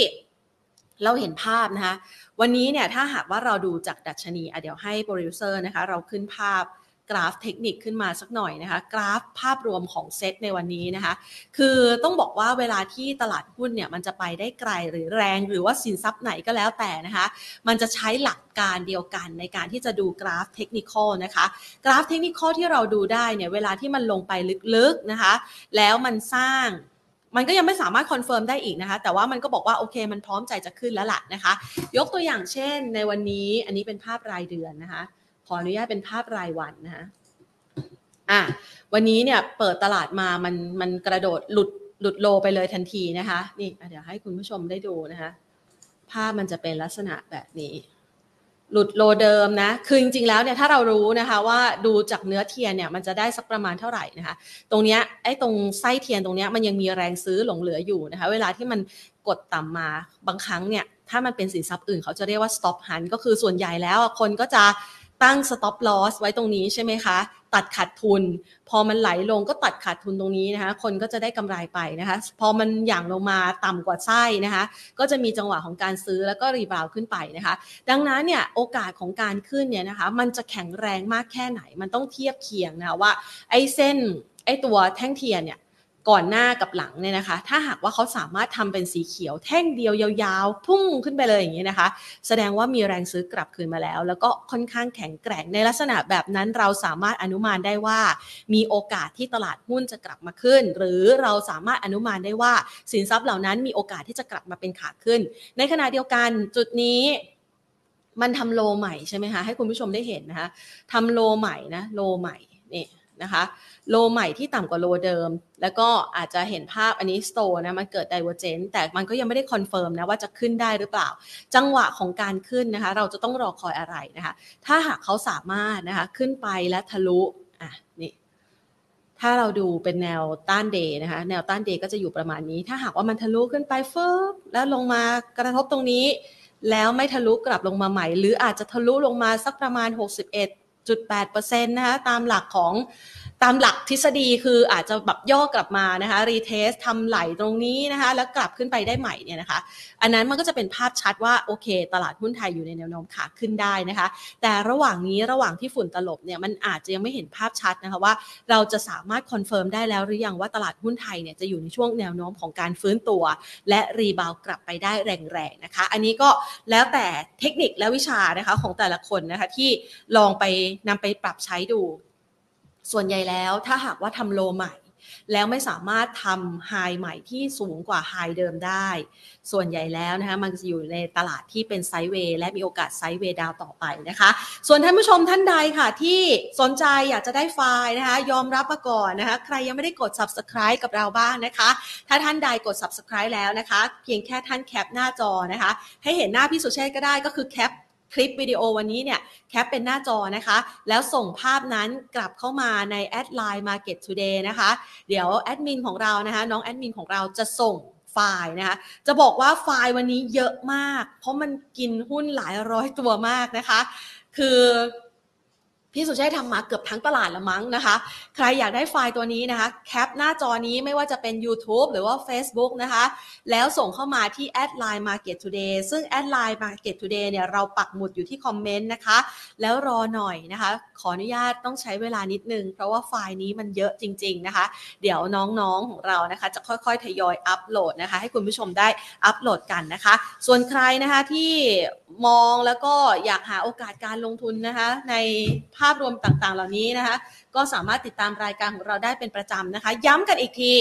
เราเห็นภาพนะคะ วันนี้เนี่ยถ้าหากว่าเราดูจากดัชนีเดี๋ยวให้โปรดิวเซอร์นะคะเราขึ้นภาพกราฟเทคนิคขึ้นมาสักหน่อยนะคะ กราฟภาพรวมของเซตในวันนี้นะคะ คือต้องบอกว่าเวลาที่ตลาดหุ้นเนี่ยมันจะไปได้ไกลหรือแรง หรือว่าสินทรัพย์ไหนก็แล้วแต่นะคะ มันจะใช้หลักการเดียวกันในการที่จะดูกราฟเทคนิคนะคะ กราฟเทคนิคที่เราดูได้เนี่ยเวลาที่มันลงไปลึกๆนะคะ แล้วมันสร้าง มันก็ยังไม่สามารถ confirm ได้อีกนะคะ แต่ว่ามันก็บอกว่าโอเค มันพร้อมใจจะขึ้นแล้วล่ะนะคะ ยกตัวอย่างเช่น ในวันนี้อันนี้เป็นภาพรายเดือนนะคะ ขออนุญาตเป็นภาพรายวันนะคะอะวันนี้เนี่ยเปิดตลาดมามันมันกระโดดหลุดหลุดโลไปเลยทันทีนะคะ นี่เดี๋ยวให้คุณผู้ชมได้ดูนะคะ ภาพมันจะเป็นลักษณะแบบนี้ หลุดโลเดิมนะ คือจริงๆ แล้วเนี่ยถ้าเรารู้นะคะว่าดูจากเนื้อเทียนเนี่ยมันจะได้สักประมาณเท่าไหร่นะคะ ตรงเนี้ยไอ้ตรงไส้เทียนตรงเนี้ยมันยังมีแรงซื้อหลงเหลืออยู่นะคะ เวลาที่มันกดต่ำมาบางครั้งเนี่ยถ้ามันเป็นสินทรัพย์อื่นเขาจะเรียกว่า stop hunt ก็คือส่วนใหญ่แล้วคนก็จะตั้ง stop loss ไว้ตรงนี้ใช่ไหมคะ ตัดขาดทุน พอมันไหลลงก็ตัดขาดทุนตรงนี้นะคะ คนก็จะได้กำไรไปนะคะ พอมันหย่างลงมาต่ำกว่าไส้นะคะ ก็จะมีจังหวะของการซื้อแล้วก็รีบาวขึ้นไปนะคะ ดังนั้นเนี่ยโอกาสของการขึ้นเนี่ยนะคะ มันจะแข็งแรงมากแค่ไหน มันต้องเทียบเคียงนะคะว่าไอ้เส้นไอ้ตัวแท่งเทียนเนี่ย ก่อนหน้ากับหลังเนี่ยนะคะ ถ้าหากว่าเขาสามารถทำเป็นสีเขียวแท่งเดียวยาวๆ พุ่งขึ้นไปเลยอย่างนี้นะคะ แสดงว่ามีแรงซื้อกลับคืนมาแล้ว แล้วก็ค่อนข้างแข็งแกร่งในลักษณะแบบนั้นเราสามารถอนุมานได้ว่า มีโอกาสที่ตลาดหุ้นจะกลับมาขึ้น หรือเราสามารถอนุมานได้ว่าสินทรัพย์เหล่านั้นมีโอกาสที่จะกลับมาเป็นขาขึ้น ในขณะเดียวกันจุดนี้มันทำโลใหม่ใช่ไหมคะให้คุณผู้ชมได้เห็นนะคะทำโลใหม่นะโลใหม่นี่ นะคะโลใหม่ที่ต่ำกว่าโลเดิม แล้วก็อาจจะเห็นภาพอันนี้ Sto นะมันเกิด divergence แต่มันก็ยังไม่ได้ confirm นะว่าจะขึ้นได้หรือเปล่า จังหวะของการขึ้นนะคะ เราจะต้องรอคอยอะไรนะคะ ถ้าหากเขาสามารถนะคะขึ้นไปและทะลุอะนี่ถ้าเราดูเป็นแนวต้าน day นะคะ แนวต้าน day ก็จะอยู่ประมาณนี้ ถ้าหากว่ามันทะลุขึ้นไปเฟิบแล้วลงมากระทบตรงนี้ แล้วไม่ทะลุกลับลงมาใหม่ หรืออาจจะทะลุลงมาสักประมาณ 0.8%นะคะตามหลักของ ตามหลักทฤษฎีคืออาจจะแบบย่อกลับมานะคะ retest ทำไหลตรงนี้นะคะแล้วกลับขึ้นไปได้ใหม่เนี่ยนะคะ อันนั้นมันก็จะเป็นภาพชัดว่าโอเค ตลาดหุ้นไทยอยู่ในแนวโน้มขาขึ้นได้นะคะ แต่ระหว่างนี้ระหว่างที่ฝุ่นตลบเนี่ยมันอาจจะยังไม่เห็นภาพชัดนะคะว่า เราจะสามารถ confirm ได้แล้วหรือยังว่าตลาดหุ้นไทยเนี่ยจะอยู่ในช่วงแนวโน้มของการฟื้นตัว และ rebound กลับไปได้แรงๆนะคะ อันนี้ก็แล้วแต่เทคนิคและวิชานะคะของแต่ละคนนะคะที่ลองไปนำไปปรับใช้ดู ส่วนใหญ่แล้วถ้าหากว่าทำโลใหม่ แล้วไม่สามารถทำไฮใหม่ที่สูงกว่าไฮเดิมได้ ส่วนใหญ่แล้วนะคะมันจะอยู่ในตลาดที่เป็นไซด์เวย์และมีโอกาสไซด์เวย์ดาวต่อไปนะคะ ส่วนท่านผู้ชมท่านใดค่ะ ที่สนใจอยากจะได้ไฟล์นะคะ ยอมรับมาก่อนนะคะ ใครยังไม่ได้กด subscribe กับเราบ้างนะคะ ถ้าท่านใดกด subscribe แล้วนะคะ เพียงแค่ท่าน cap หน้าจอนะคะ ให้เห็นหน้าพี่สุเชษก็ได้ก็คือ cap คลิปวิดีโอวันนี้เนี่ย cap เป็นหน้าจอนะคะ แล้วส่งภาพนั้นกลับเข้ามาใน add ไลน์ Market Today นะคะ เดี๋ยวแอดมินของเรานะคะ น้องแอดมินของเราจะส่งไฟล์นะคะ จะบอกว่าไฟล์วันนี้เยอะมาก เพราะมันกินหุ้นหลายร้อยตัวมากนะคะ คือ พี่สุเชษทำมาเกือบทั้งตลาดละมั้งนะคะ ใครอยากได้ไฟล์ตัวนี้นะคะ cap หน้าจอนี้ไม่ว่าจะเป็น YouTube หรือว่า Facebook นะคะ แล้วส่งเข้ามาที่ add ไลน์ Market Today ซึ่ง add ไลน์ Market Today เนี่ยเราปักหมุดอยู่ที่คอมเมนต์นะคะ แล้วรอหน่อยนะคะ ขออนุญาตต้องใช้เวลานิดนึง เพราะว่าไฟล์นี้มันเยอะจริง ๆนะคะ เดี๋ยวน้องๆของเรานะคะ จะค่อยๆ ทยอยอัปโหลดนะคะ ให้คุณผู้ชมได้อัปโหลดกันนะคะ ส่วนใครนะคะที่มองแล้วก็อยากหาโอกาสการลงทุนนะคะ ในภาาพรวมต่างๆ เหล่านี้นะคะ ก็สามารถติดตามรายการของเราได้เป็นประจำนะคะ ย้ำกันอีกที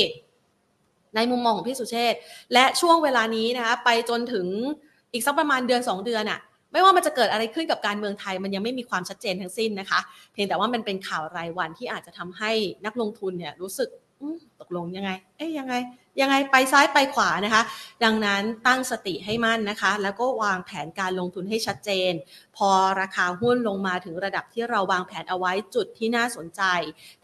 ในมุมมองของพี่สุเชษและช่วงเวลานี้นะคะไปจนถึงอีกสักประมาณเดือน 2 เดือนอะไม่ว่ามันจะเกิดอะไรขึ้นกับการเมืองไทย มันยังไม่มีความชัดเจนทั้งสิ้นนะคะ เพียงแต่ว่ามันเป็นข่าวรายวันที่อาจจะทำให้นักลงทุนเนี่ยรู้สึก ตกลงยังไง เอ๊ยยังไง ยังไงไปซ้ายไปขวานะคะ ดังนั้นตั้งสติให้มั่นนะคะ แล้วก็วางแผนการลงทุนให้ชัดเจน พอราคาหุ้นลงมาถึงระดับที่เราวางแผนเอาไว้จุดที่น่าสนใจ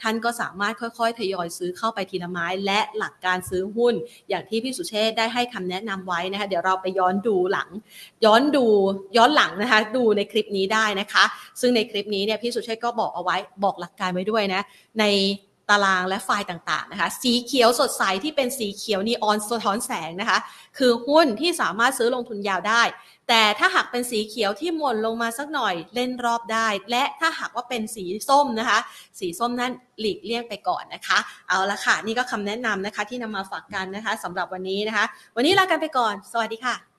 ท่านก็สามารถค่อยๆ ทยอยซื้อเข้าไปทีละไม้ และหลักการซื้อหุ้น อย่างที่พี่สุเชษได้ให้คำแนะนำไว้นะคะ เดี๋ยวเราไปย้อนดูหลัง ย้อนดูย้อนหลังนะคะ ดูในคลิปนี้ได้นะคะ ซึ่งในคลิปนี้เนี่ยพี่สุเชษก็บอกเอาไว้บอกหลักการไว้ด้วยนะใน ตารางและไฟล์ต่างๆนะคะ สีเขียวสดใสที่เป็นสีเขียวนีออนสะท้อนแสงนะคะ คือหุ้นที่สามารถซื้อลงทุนยาวได้ แต่ถ้าหากเป็นสีเขียวที่หม่นลงมาสักหน่อยเล่นรอบได้ และถ้าหากว่าเป็นสีส้มนะคะ สีส้มนั้นหลีกเลี่ยงไปก่อนนะคะ เอาละค่ะ นี่ก็คำแนะนำนะคะที่นำมาฝากกันนะคะสำหรับวันนี้นะคะ วันนี้ลากันไปก่อน สวัสดีค่ะ